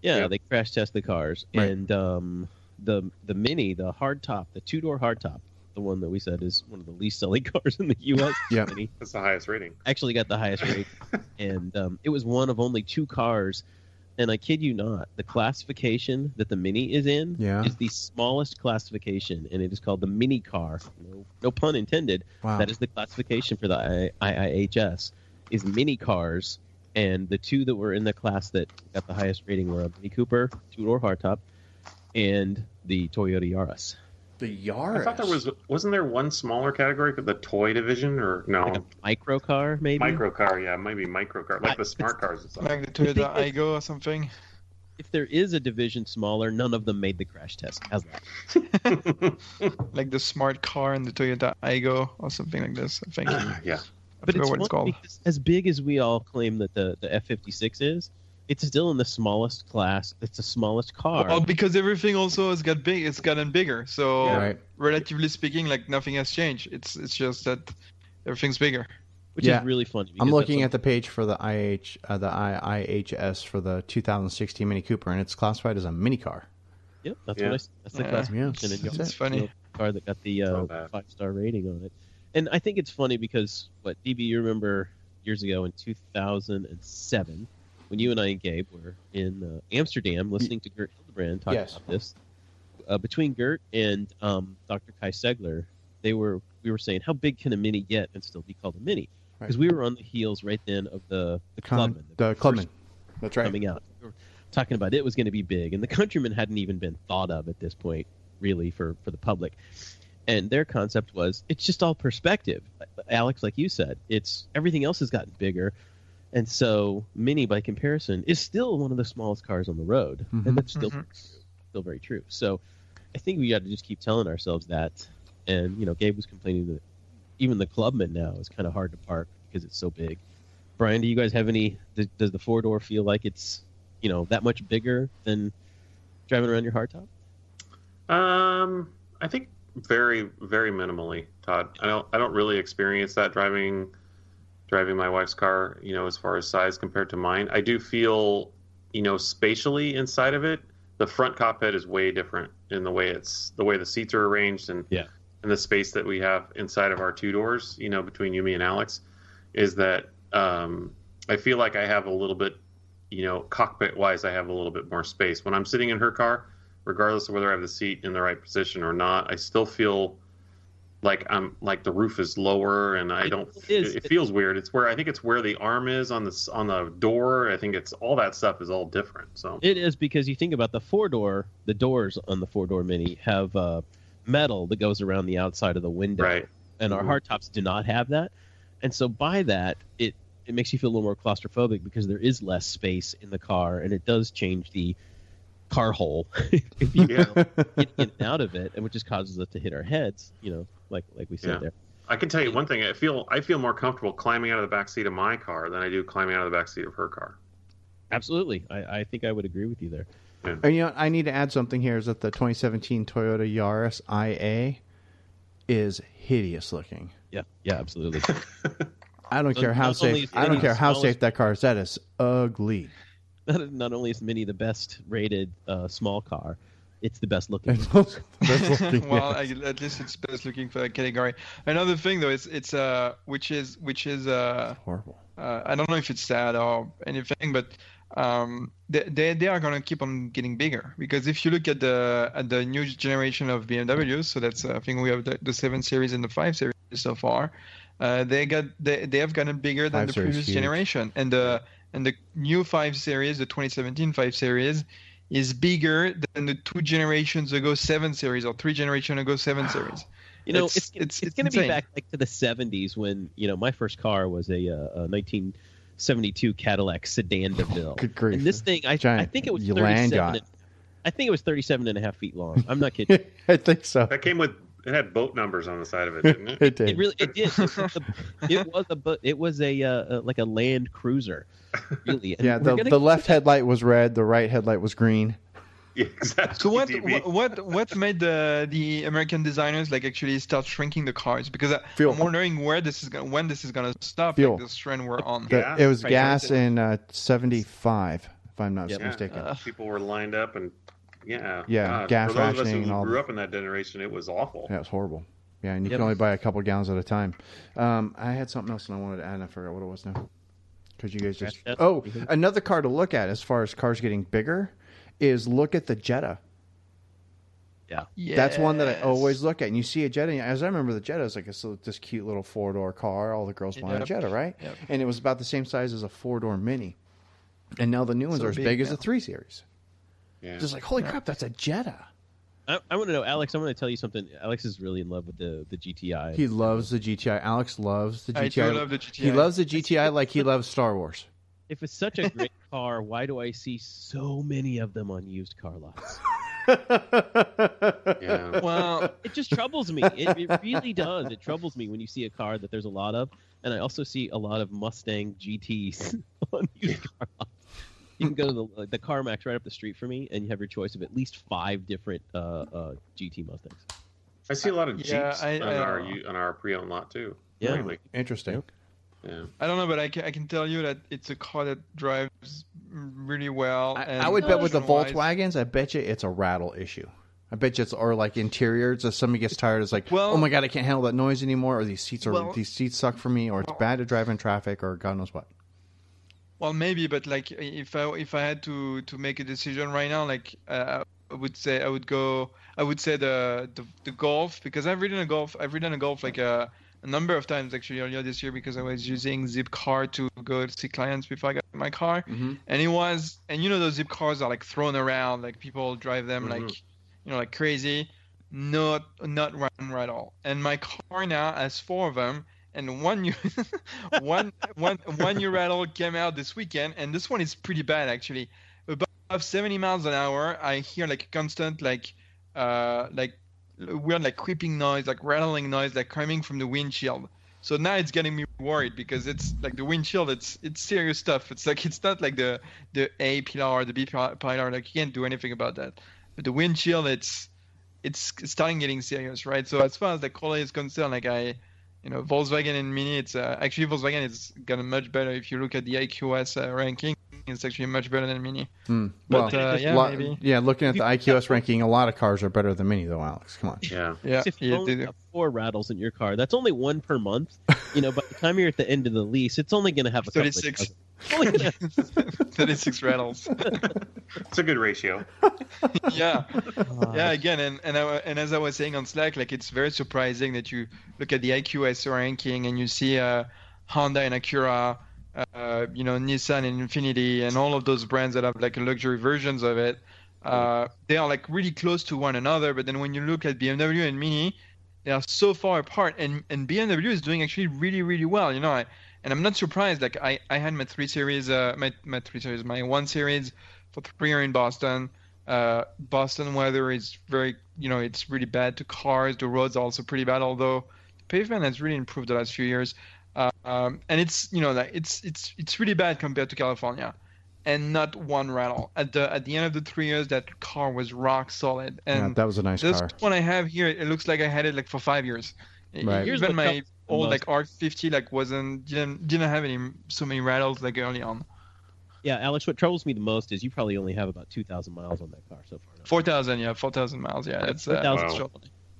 Yeah, Yeah. they crash test the cars, Right. and um the the Mini, the hardtop, the two door hardtop, the one that we said is one of the least selling cars in the U.S. Yeah. Mini, That's the highest rating. actually got the highest rate, and um, it was one of only two cars. And I kid you not, the classification that the Mini is in Yeah. is the smallest classification, and it is called the Mini car. No, no pun intended. Wow. That is the classification for the I- IIHS is Mini cars, and the two that were in the class that got the highest rating were a Mini Cooper two door hardtop, and the Toyota Yaris. the Yaris. I thought there was wasn't there one smaller category for the toy division or no Like a micro car, maybe. micro car? Yeah, maybe micro car like I- the smart cars and stuff. Like the Toyota Aygo or something. If there is a division smaller, none of them made the crash test. How's that? Like the smart car and the Toyota Aygo or something like this. I think. I yeah, But it's, what it's called. as big as we all claim that the, the F fifty six is, it's still in the smallest class. It's the smallest car. Well, because everything also has got big. It's gotten bigger. So Right. relatively speaking, like nothing has changed. It's it's just that everything's bigger. which Yeah. is really funny. I'm looking at the page for the IH uh, the IIHS for the 2016 Mini Cooper, and it's classified as a mini car. Yep, that's Yeah. what I. s- That's the Yeah. classification. Yeah, and you that's It's funny. car that got the uh, five star rating on it. And I think it's funny because what DB, you remember years ago in 2007 when you and I and Gabe were in uh, Amsterdam listening to Gert Hildebrand talk Yes. about this. Uh, between Gert and um, Dr. Kai Segler, they were we were saying how big can a mini get and still be called a mini? Because we were on the heels right then of the the Con- Clubman, the first Clubman. That's right. coming out. We were talking about it was going to be big, and the Countryman hadn't even been thought of at this point, really, for for the public. And their concept was it's just all perspective. Alex, like you said, it's everything else has gotten bigger, and so Mini, by comparison, is still one of the smallest cars on the road, Mhm. and that's still Mhm. still very true. So I think we got to just keep telling ourselves that. And you know, Gabe was complaining that even the Clubman now is kind of hard to park because it's so big. Brian, do you guys have any? Does, does the four door feel like it's you know that much bigger than driving around your hardtop? Um, I think very, very minimally, Todd. I don't, I don't really experience that driving, driving my wife's car. You know, as far as size compared to mine, I do feel, you know, spatially inside of it, the front cockpit is way different in the way it's the way the seats are arranged and Yeah. and the space that we have inside of our two doors. You know, between you, me, and Alex, is that um, I feel like I have a little bit, you know, cockpit wise, I have a little bit more space when I'm sitting in her car regardless of whether I have the seat in the right position or not, I still feel like I'm like the roof is lower and I It don't. is. It, it feels weird. It's where I think it's where the arm is on the on the door. I think it's all that stuff is all different. So It is because you think about the four door, the doors on the four door Mini have uh, metal that goes around the outside of the window, right, and our Mhm. hardtops do not have that. And so by that, it it makes you feel a little more claustrophobic because there is less space in the car, and it does change the car hole, if you Yeah. will, getting in and out of it, and which just causes us to hit our heads. You know, like like we said Yeah. there. I can tell you one thing. I feel I feel more comfortable climbing out of the back seat of my car than I do climbing out of the back seat of her car. Absolutely, I, I think I would agree with you there. And you know, I need to add something here: is that the 2017 Toyota Yaris IA is hideous looking. Yeah, yeah, absolutely. I don't So care how safe. I don't care how smallest- safe that car is. That is ugly. Not, not only is Mini the best rated uh, small car, it's the best looking. Best looking, well, yes. At least it's best looking for a category. Another thing though, it's it's uh which is which is uh, horrible. uh I don't know if it's sad or anything, but um, they, they they are gonna keep on getting bigger because if you look at the at the new generation of BMWs, so that's uh, I think we have the, the seven series and the five series so far. Uh, they got they, they have gotten bigger than Five the previous generation, and the and the new five series, the 2017 five series, is bigger than the two generations ago seven series or three generations ago seven series. You know, It's- it's it's, it's- it's, it's going to be back like to the '70s when you know my first car was a, uh, a 1972 Cadillac Sedan DeVille, Good grief. and this thing I, I think it was 37. and- I think it was 37 and a half feet long. I'm not kidding. I think so. That came with it had boat numbers on the side of it, didn't it? It did. It really it did. It was a, it was a it was a uh, uh, like a Land Cruiser, really. Yeah, the, the left that. headlight was red, the right headlight was green. Yeah, exactly. So what DB. what what what made the the American designers like actually start shrinking the cars? Because I, Fuel. I'm wondering where this is going, when this is gonna stop. Fuel. Like this trend we're on. The- Gas? it was Right, gas right. in uh, 75, if I'm not Yep. Mistaken. Uh, People were lined up and yeah, Yeah, God, gas For those of us who and all grew up in that generation, it was awful. Yeah, it was horrible. Yeah, and you Yep. can only buy a couple gallons at a time. Um, I had something else and I wanted to add, and I forgot what it was now. Because you guys just. Oh, another car to look at as far as cars getting bigger is look at the Jetta. Yeah. That's one that I always look at. And you see a Jetta, as I remember, the Jetta is like a, this cute little four door car. All the girls buy a Jetta, right? Yep. And it was about the same size as a four door Mini. And now the new ones So are as big, big as the now. 3 Series. Yeah. Just like, holy crap, that's a Jetta. I, I want to know, Alex. I'm going to tell you something. Alex is really in love with the the GTI. He loves the GTI. Alex loves the I GTI. do love the GTI. He loves the GTI like he loves Star Wars. if it's such a great car, why do I see so many of them on used car lots? yeah. Well, It just troubles me. It, it really does. It troubles me when you see a car that there's a lot of, and I also see a lot of Mustang GTs on used car lots. You can go to the the CarMax right up the street for me, and you have your choice of at least five different uh, uh, GT Mustangs. I see a lot of Jeeps Yeah, I- on I- our on our pre-owned lot too. Yeah. Lately. Interesting. Yeah. I don't know, but I can, I can tell you that it's a car that drives really well. I, and I would bet with the function-wise- Volkswagens, I bet you it's a rattle issue. I bet you it's or like interiors. If somebody gets tired, it's like, Well- oh my god, I can't handle that noise anymore, or these seats are Well- these seats suck for me, or it's bad to drive in traffic, or God knows what. Well, maybe, but like if I if I had to to make a decision right now, like uh, I would say I would go I would say the the, the Golf because I've ridden a Golf I've ridden a Golf like a, a number of times actually earlier this year because I was using Zipcar to go to see clients before I got my car, Mhm. and it was and you know those Zip cars are like thrown around like people drive them Mhm. like you know like crazy, not not run right at all. And my car now has four of them and one new one one one new rattle came out this weekend and this one is pretty bad actually. Above 70 miles an hour i hear like a constant like uh like weird like creeping noise like rattling noise like coming from the windshield. So now it's getting me worried because it's like the windshield it's it's serious stuff. It's like it's not like the the a pillar or the b pillar like you can't do anything about that. But the windshield it's it's starting getting serious right? So as far as the quality is concerned like i you know Volkswagen and Mini. It's uh, actually Volkswagen is gotten much better. If you look at the IQS uh, ranking, it's actually much better than Mini. Hmm. But Well, uh, yeah, lo- maybe. yeah, looking at the IQS ranking, a lot of cars are better than Mini, though. Alex, come on. Yeah. Yeah, if you yeah, only have four rattles in your car, that's only one per month. You know, by the time you're at the end of the lease, it's only going to have a couple of 36. dozen. It's only gonna- 36 rattles. It's a good ratio. yeah, yeah. Again, and and, I, and as I was saying on Slack, like it's very surprising that you look at the IQS ranking and you see uh, Honda and Acura, uh, you know, Nissan and Infiniti, and all of those brands that have like luxury versions of it. Uh, they are like really close to one another, but then when you look at BMW and Mini, they are so far apart. And and BMW is doing actually really really well. You know, I, and I'm not surprised. Like I, I had my three series, uh, my my three series, my one series for three year in Boston. Uh, Boston weather is very, you know, it's really bad to cars. The roads are also pretty bad, although the pavement has really improved the last few years. Uh, um, and it's, you know, like it's it's it's really bad compared to California, and not one rattle. At the at the end of the three years, that car was rock solid. Yeah, And that was a nice this car. one I have here, it looks like I had it like for five years. Right. Here's Even my old most. like R50 like wasn't didn't didn't have any so many rattles like early on. yeah, Alex, what troubles me the most is you probably only have about 2,000 miles on that car so far. Four thousand, yeah, four thousand miles, yeah. That's uh, 4,000 that's Wow.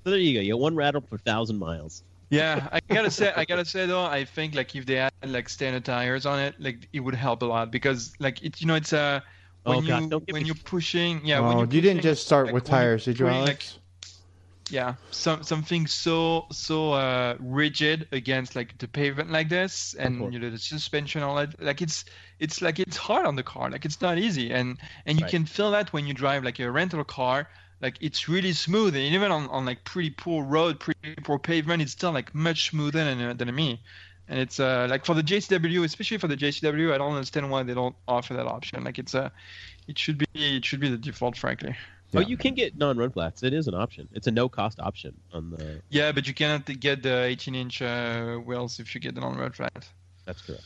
So there you go. You got one rattle per thousand miles. Yeah, I gotta say, I gotta say though, I think like if they had like standard tires on it, like it would help a lot because like it, you know, it's uh when Oh, God, you don't when you're pushing, yeah. oh, when you're you didn't just start like, with tires, did you, putting, like, Alex? Yeah. Some something so so uh rigid against like the pavement like this and you know the suspension all that like it's it's like it's hard on the car. Like it's not easy. And and you Right. can feel that when you drive like a rental car like it's really smooth. And even on, on like pretty poor road pretty poor pavement it's still like much smoother than, uh, than me. And it's uh like for the JCW especially for the JCW I don't understand why they don't offer that option. Like it's uh it should be it should be the default frankly Oh, you can get non-run flats. It is an option. It's a no-cost option on the. yeah but you cannot get the 18 inch uh, wheels if you get the non-run flat That's correct.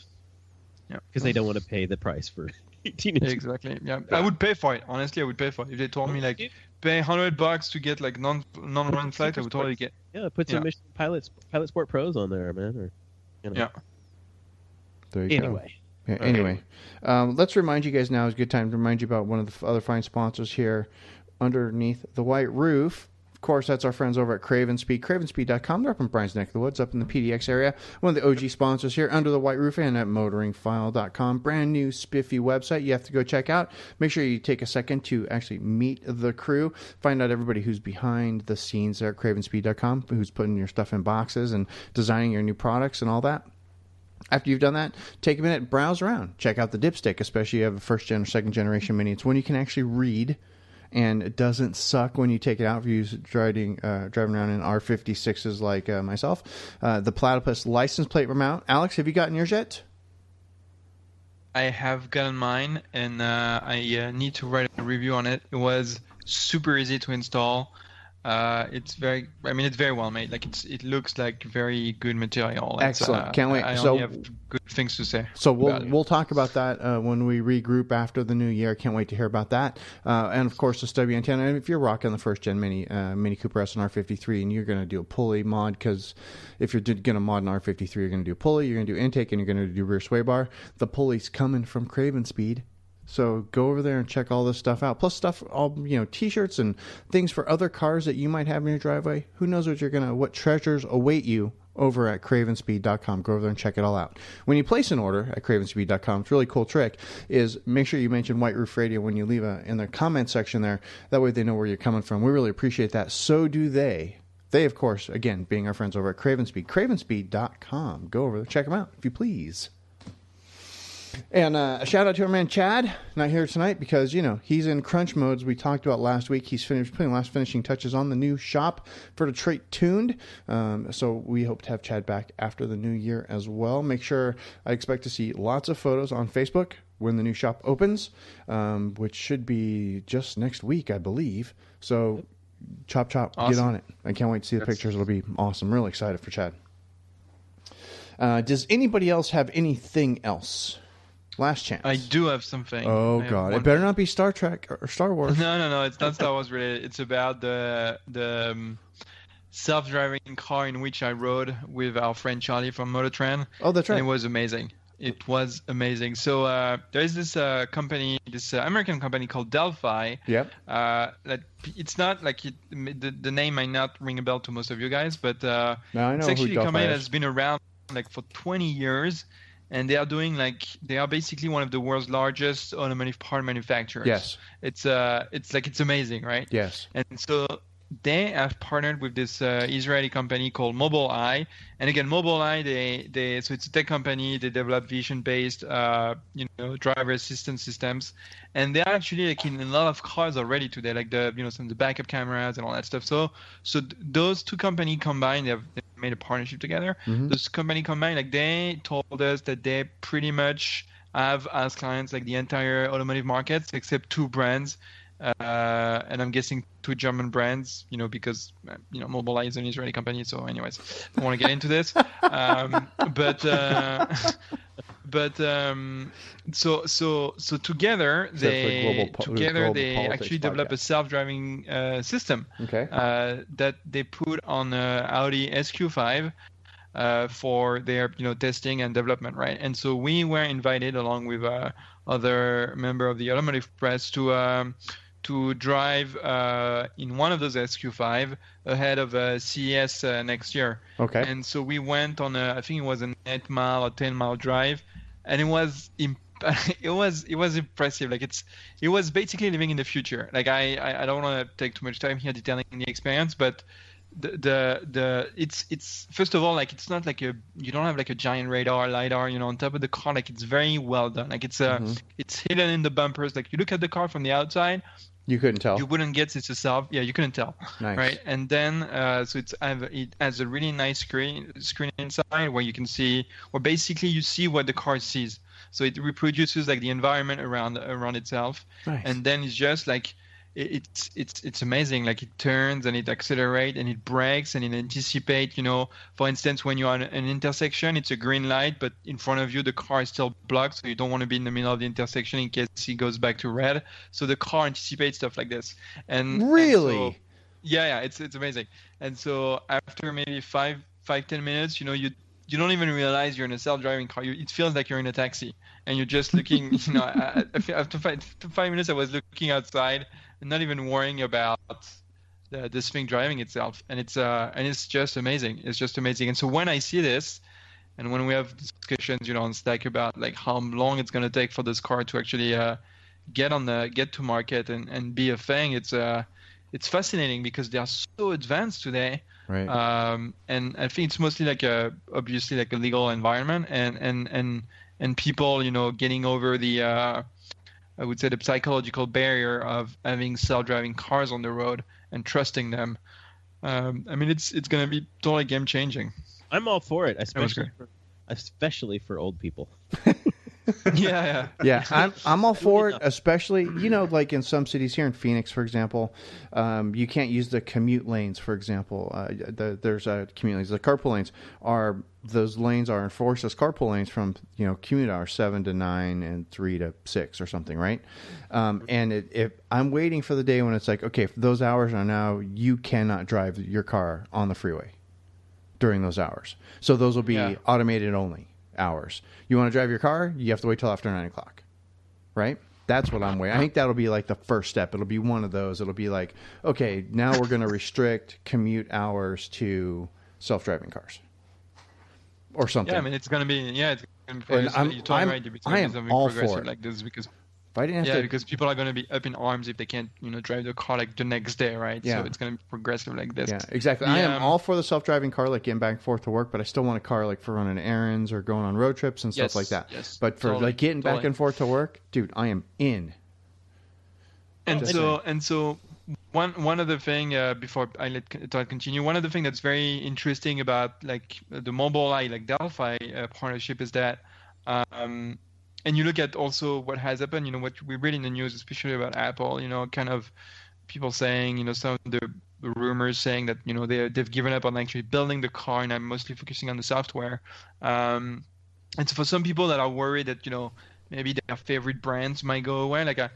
Yeah. Because they don't want to pay the price for 18 inches. Exactly. Yeah, I would pay for it. Honestly, I would pay for it. If they told me like pay hundred bucks to get like non non run flight, I would totally get. Yeah, put some Yeah. Michelin pilots, Pilot Sport Pros on there, man. Or you know. Yeah. There you go. Anyway, Yeah, anyway, um, let's remind you guys now is a good time to remind you about one of the other fine sponsors here underneath the white roof. Of course, that's our friends over at Craven Speed, cravenspeed.com. They're up in Brian's neck of the woods, up in the PDX area. One of the OG sponsors here under the white roof and at motoringfile.com. Brand new spiffy website you have to go check out. Make sure you take a second to actually meet the crew, find out everybody who's behind the scenes there at cravenspeed.com, who's putting your stuff in boxes and designing your new products and all that. After you've done that, take a minute, browse around, check out the dipstick, especially if you have a first gen or second generation mini. It's one you can actually read, and it doesn't suck when you take it out if you're driving uh, driving around in R56s like uh, myself. Uh, the platypus license plate mount. Alex, have you gotten yours yet? I have gotten mine, and uh, I uh, need to write a review on it. It was super easy to install. Uh, it's very, I mean, it's very well made. Like it's, it looks like very good material. It's, Excellent. uh, Can't wait. I So- only have good things to say. So we'll we'll talk about that uh, when we regroup after the new year. Can't wait to hear about that. Uh, and of course, the stubby antenna. And if you're rocking the first gen Mini uh, Mini Cooper S and R53, and you're going to do a pulley mod, because if you're going to mod an R53, you're going to do a pulley, you're going to do intake, and you're going to do rear sway bar. The pulley's coming from Craven Speed. So go over there and check all this stuff out. Plus stuff, all you know, T-shirts and things for other cars that you might have in your driveway. Who knows what you're gonna, what treasures await you over at cravenspeed.com. Go over there and check it all out. When you place an order at cravenspeed.com, it's a really cool trick is make sure you mention White Roof Radio when you leave a in the comment section there. That way they know where you're coming from. We really appreciate that. So do they. They, of course, again, being our friends over at Cravenspeed. Cravenspeed.com. Go over there, check them out, if you please. And uh, a shout out to our man Chad, not here tonight because you know he's in crunch modes. We talked about last week, he's finished putting last finishing touches on the new shop for Detroit Tuned. Um, so we hope to have Chad back after the new year as well. Make sure I expect to see lots of photos on Facebook when the new shop opens, um, which should be just next week, I believe. So chop chop, get on it. I can't wait to see the Yes. pictures. It'll be awesome. Really excited for Chad. Uh, does anybody else have anything else? Last chance. I do have something. Oh I have God! It one better not be Star Trek or Star Wars. No, no, no. It's not Star Wars related. It's about the the um, self-driving car in which I rode with our friend Charlie from Mototran. Oh, that's And it was amazing. It was amazing. So uh, there is this uh, company, this uh, American company called Delphi. Yep. Uh, that it's not like it, the, the name might not ring a bell to most of you guys, but uh, Now I know it's actually a Delphi company is. that's been around like for 20 years, and they are doing like they are basically one of the world's largest automotive part manufacturers. Yes. It's uh, it's like it's amazing, right? Yes. And so they have partnered with this uh, Israeli company called Mobileye. And again, Mobileye, they, they so it's a tech company. They develop vision-based, uh, you know, driver assistance systems, and they're actually like in a lot of cars already today, like the you know some of the backup cameras and all that stuff. So so those two companies combined, they have they made a partnership together. Mhm. Those company combined, like they told us that they pretty much have as clients like the entire automotive markets except two brands uh, and I'm guessing two German brands, you know, because uh, you know Mobileye is an Israeli company. So, anyways, I want to get into this, um, but uh, but um, so so so together for they global together they actually develop a self-driving uh, system Okay. uh, that they put on uh, Audi SQ5 uh, for their you know testing and development, right? And so we were invited along with uh, other member of the automotive press to um, to drive uh, in one of those SQ5 ahead of uh, CES uh, next year. Okay. And so we went on a, I think it was an eight mile or ten mile drive, and it was imp- it was it was impressive. Like it's it was basically living in the future. Like I I, I don't want to take too much time here detailing the experience, but the, the the it's it's first of all like it's not like a you don't have like a giant radar lidar you know on top of the car like it's very well done like it's uh Mhm. it's hidden in the bumpers like you look at the car from the outside You couldn't tell. you wouldn't get it yourself yeah you couldn't tell nice. right and then uh, so it's it has a really nice screen screen inside where you can see where basically you see what the car sees so it reproduces like the environment around around itself Nice. and then it's just like it's it's it's amazing. Like it turns and it accelerates and it brakes and it anticipates you know for instance when you're on an intersection it's a green light but in front of you the car is still blocked so you don't want to be in the middle of the intersection in case it goes back to red. So the car anticipates stuff like this. And and Really? so- yeah yeah it's it's amazing. And so after maybe five five ten minutes you know you you don't even realize you're in a self-driving car. You, it feels like you're in a taxi, and you're just looking. You know, I- I- after five, five minutes, I was looking outside and not even worrying about the, this thing driving itself, and it's uh and it's just amazing. It's just amazing. And so when I see this, and when we have discussions, you know, on Slack about like how long it's gonna take for this car to actually uh, get on the get to market and, and be a thing, it's uh it's fascinating because they are so advanced today right. um, and I think it's mostly like a obviously like a legal environment and and and and people you know getting over the uh, I would say the psychological barrier of having self-driving cars on the road and trusting them. Um, I mean, it's it's gonna be totally game changing. I'm all for it, especially for, especially for old people. yeah, yeah. yeah, I'm I'm all for it, especially you know, like in some cities here in Phoenix, for example, um, you can't use the commute lanes. For example, uh, the, there's a commute lanes. The carpool lanes are those lanes are enforced as carpool lanes from you know commute hours seven to nine and three to six or something, right? Um, and it, if I'm waiting for the day when it's like, okay, if those hours are now, you cannot drive your car on the freeway during those hours. So those will be Yeah. automated only hours. You want to drive your car, you have to wait till after nine o'clock, right? That's what I'm waiting. I think that'll be like the first step. It'll be one of those. It'll be like, okay, now we're going to restrict commute hours to self-driving cars, or something. Yeah, I mean, it's gonna be yeah, it's gonna be. I'm- I'm- right. I am all for it. like this because if I didn't have yeah, to, because people are gonna be up in arms if they can't you know drive the car like the next day, right? Yeah. So it's gonna be progressive like this. yeah, exactly. I am um, all for the self-driving car, like getting back and forth to work, but I still want a car like for running errands or going on road trips and stuff Yes, like that. yes, but for totally, like getting back and forth to work, dude, I am in. and Just so and so one one other thing uh, before I let Todd continue, one of the thing that's very interesting about like the Mobileye like Delphi uh, partnership is that, um, and you look at also what has happened. You know what we read in the news, especially about Apple. You know, kind of people saying, you know, some of the rumors saying that you know they they've given up on actually building the car and I'm mostly focusing on the software. Um, and so for some people that are worried that you know maybe their favorite brands might go away, like I,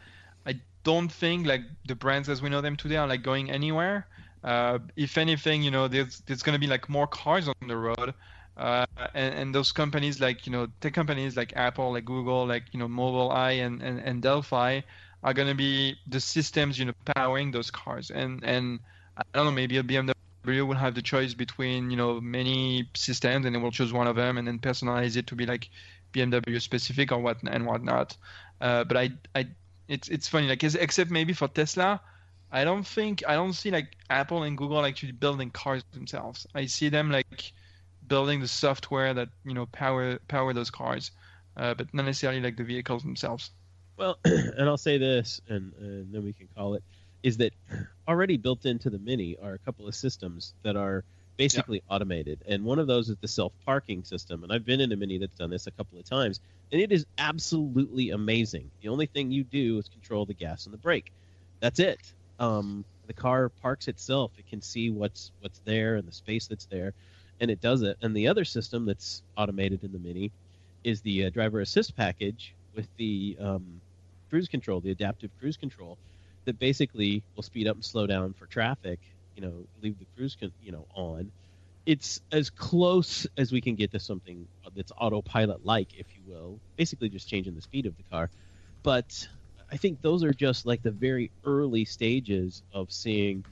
I don't think like the brands as we know them today are like going anywhere. Uh, if anything, you know, there's there's gonna be like more cars on the road, uh, and, and those companies like you know tech companies like Apple, like Google, like you know Mobileye and, and, and Delphi are gonna be the systems you know powering those cars. And and I don't know, maybe a BMW will have the choice between you know many systems, and then we'll choose one of them and then personalize it to be like BMW specific or what and whatnot. Uh, but I I it's it's funny like except maybe for Tesla. I don't think I don't see like Apple and Google actually building cars themselves. I see them like building the software that you know power power those cars, uh, but not necessarily like the vehicles themselves. Well, and I'll say this, and, and then we can call it, is that already built into the Mini are a couple of systems that are basically automated, and one of those is the self parking system. And I've been in a Mini that's done this a couple of times, and it is absolutely amazing. The only thing you do is control the gas and the brake. That's it. Um, the car parks itself. It can see what's what's there and the space that's there, and it does it. And the other system that's automated in the Mini is the uh, driver assist package with the um, cruise control, the adaptive cruise control, that basically will speed up and slow down for traffic. You know, leave the cruise, con- you know, on. It's as close as we can get to something that's autopilot-like, if you will. Basically, just changing the speed of the car. But I think those are just like the very early stages of seeing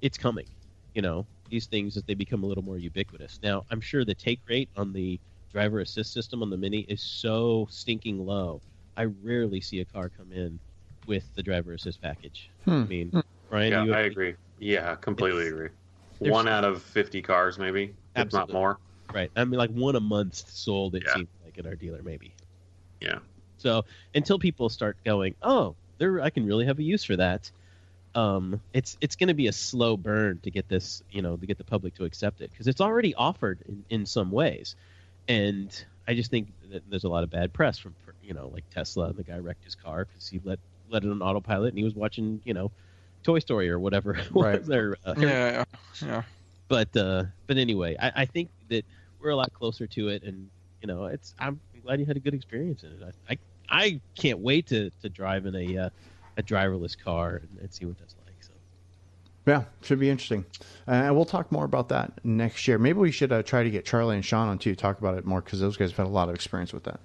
it's coming. You know, these things as they become a little more ubiquitous. Now, I'm sure the take rate on the driver assist system on the Mini is so stinking low. I rarely see a car come in with the driver assist package. Hmm. I mean, Ryan, Yeah, you I agree. Yeah, completely It's- agree. there's- One out of 50 cars, maybe, if not more. Right. I mean, like one a month sold. It Yeah. seems like at our dealer, maybe. Yeah. So until people start going, oh, there, I can really have a use for that. Um, it's it's going to be a slow burn to get this, you know, to get the public to accept it because it's already offered in, in some ways, and I just think that there's a lot of bad press from, you know, like Tesla. And the guy wrecked his car because he let let it on autopilot and he was watching, you know, Toy Story or whatever. Right. there, uh, Yeah, yeah. but uh, but anyway, I, I think that we're a lot closer to it, and you know, it's I'm glad you had a good experience in it. I I, I can't wait to, to drive in a uh, a driverless car and, and see what that's like. So Yeah, should be interesting. Uh, and we'll talk more about that next year. Maybe we should uh, try to get Charlie and Sean on too, talk about it more because those guys have had a lot of experience with that.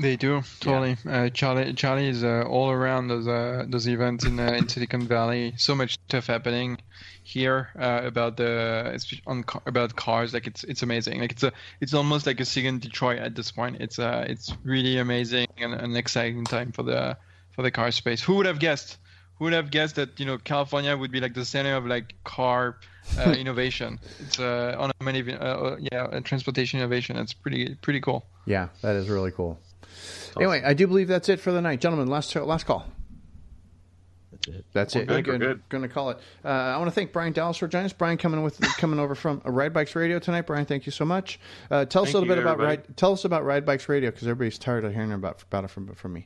They do totally. Uh, Charlie, Charlie is uh, all around those uh, those events in uh, in Silicon Valley. So much stuff happening here uh, about the it's on about cars. Like it's it's amazing. Like it's a it's almost like a second Detroit at this point. It's uh it's really amazing and an exciting time for the for the car space. Who would have guessed? Who would have guessed that you know California would be like the center of like car uh, innovation? It's uh, on a many uh, uh, yeah transportation innovation. It's pretty pretty cool. Yeah, that is really cool. Anyway, I do believe that's it for the night, gentlemen. Last last call. that's it. That's We're it. good, we're good. Going to call it. Uh, I want to thank Brian Dallas for joining us. Brian coming with coming over from Ride Bikes Radio tonight. Brian, thank you so much. Uh, tell us a little you, bit about everybody. Ride. Tell us about Ride Bikes Radio because everybody's tired of hearing about about it from from me.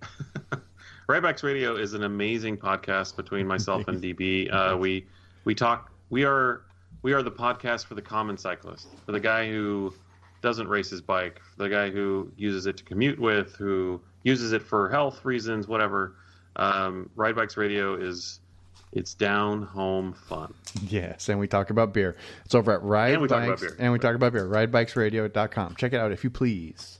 Ride Bikes Radio is an amazing podcast between myself and DB. Uh, we we talk. We are we are the podcast for the common cyclist, for the guy who doesn't race his bike, for the guy who uses it to commute with, who uses it for health reasons, whatever. Um, Ride Bikes Radio is it's down home fun. Yes, and we talk about beer. It's over at Ride And we talk about beer. and we talk about beer. RideBikesRadio.com. Check it out if you please.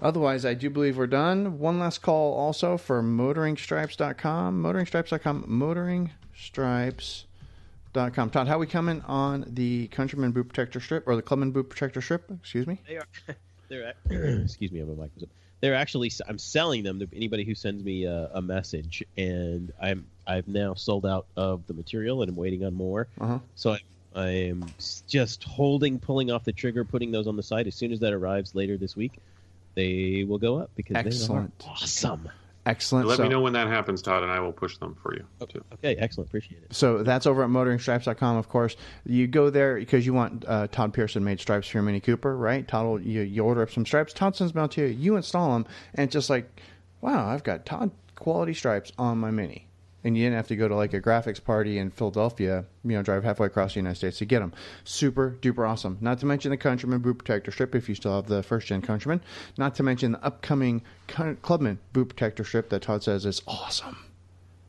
Otherwise, I do believe we're done. One last call also for MotoringStripes.com. MotoringStripes.com. MotoringStripes.com. Todd, how are we coming on the Countryman Boot Protector Strip or the Clubman Boot Protector Strip? Excuse me. They are. They're. Excuse me, my mic was up. They're actually. I'm selling them to anybody who sends me a, a message, and I'm. I've now sold out of the material, and I'm waiting on more. Uh-huh. So I'm. I am just holding, pulling off the trigger, putting those on the site. As soon as that arrives later this week, they will go up because Excellent. they are awesome. Excellent. Let so, me know when that happens, Todd, and I will push them for you too. Okay, excellent. Appreciate it. So that's over at motoringstripes.com, of course. You go there because you want uh, Todd Pearson made stripes for your Mini Cooper, right? Todd will, you, you order up some stripes. Todd sends them out to you. You install them, and it's just like, wow, I've got Todd quality stripes on my Mini. And you didn't have to go to like a graphics party in Philadelphia, you know, drive halfway across the United States to get them. Super duper awesome. Not to mention the Countryman Boot Protector Strip if you still have the first gen Countryman. Not to mention the upcoming Clubman Boot Protector Strip that Todd says is awesome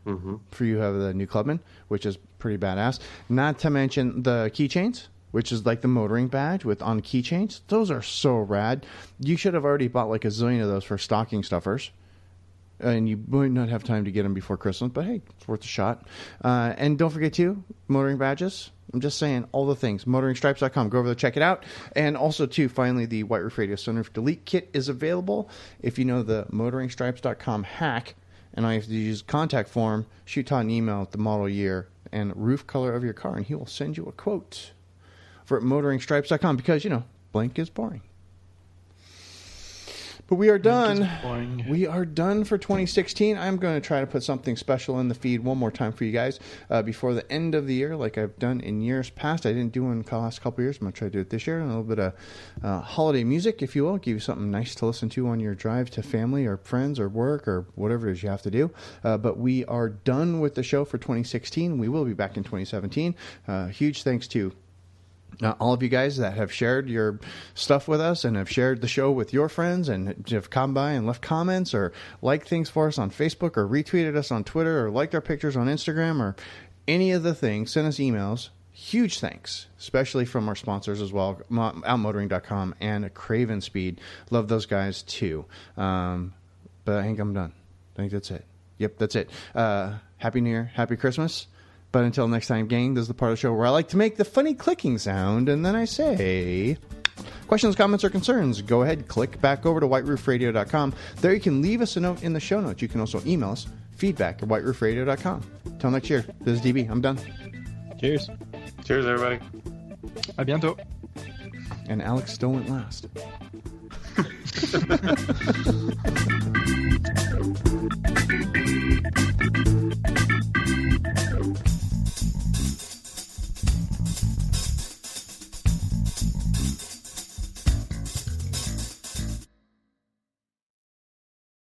hmm for you have the new Clubman, which is pretty badass. Not to mention the keychains, which is like the motoring badge with on keychains. Those are so rad. You should have already bought like a zillion of those for stocking stuffers. And you might not have time to get them before Christmas, but hey, it's worth a shot. Uh, and don't forget too, motoring badges. I'm just saying all the things. Motoringstripes.com. Go over there, check it out. And also too, finally, the White Roof Radio Sunroof Delete Kit is available. If you know the motoringstripes.com hack, and you have to use contact form, shoot Todd an email with the model year and roof color of your car, and he will send you a quote for motoringstripes.com because, you know, blank is boring. But we are done. We are done for 2016. I'm going to try to put something special in the feed one more time for you guys uh, before the end of the year, like I've done in years past. I didn't do in the last couple of years. I'm going to try to do it this year. A little bit of uh, holiday music, if you will, give you something nice to listen to on your drive to family or friends or work or whatever it is you have to do. Uh, but we are done with the show for 2016. We will be back in 2017. Uh, huge thanks to uh, all of you guys that have shared your stuff with us and have shared the show with your friends and have come by and left comments or liked things for us on Facebook or retweeted us on Twitter or liked our pictures on Instagram or any of the things, send us emails. Huge thanks, especially from our sponsors as well, mo- outmotoring.com and Craven Speed. Love those guys too. Um, but I think I'm done. I think that's it. Yep, that's it. Uh, happy New Year, Happy Christmas. But until next time, gang, this is the part of the show where I like to make the funny clicking sound, and then I say. Questions, comments, or concerns, go ahead, click back over to whiteroofradio.com. There you can leave us a note in the show notes. You can also email us, feedback at whiteroofradio.com. Till next year, this is DB. I'm done. Cheers. Cheers, everybody. À bientôt. And Alex still went last.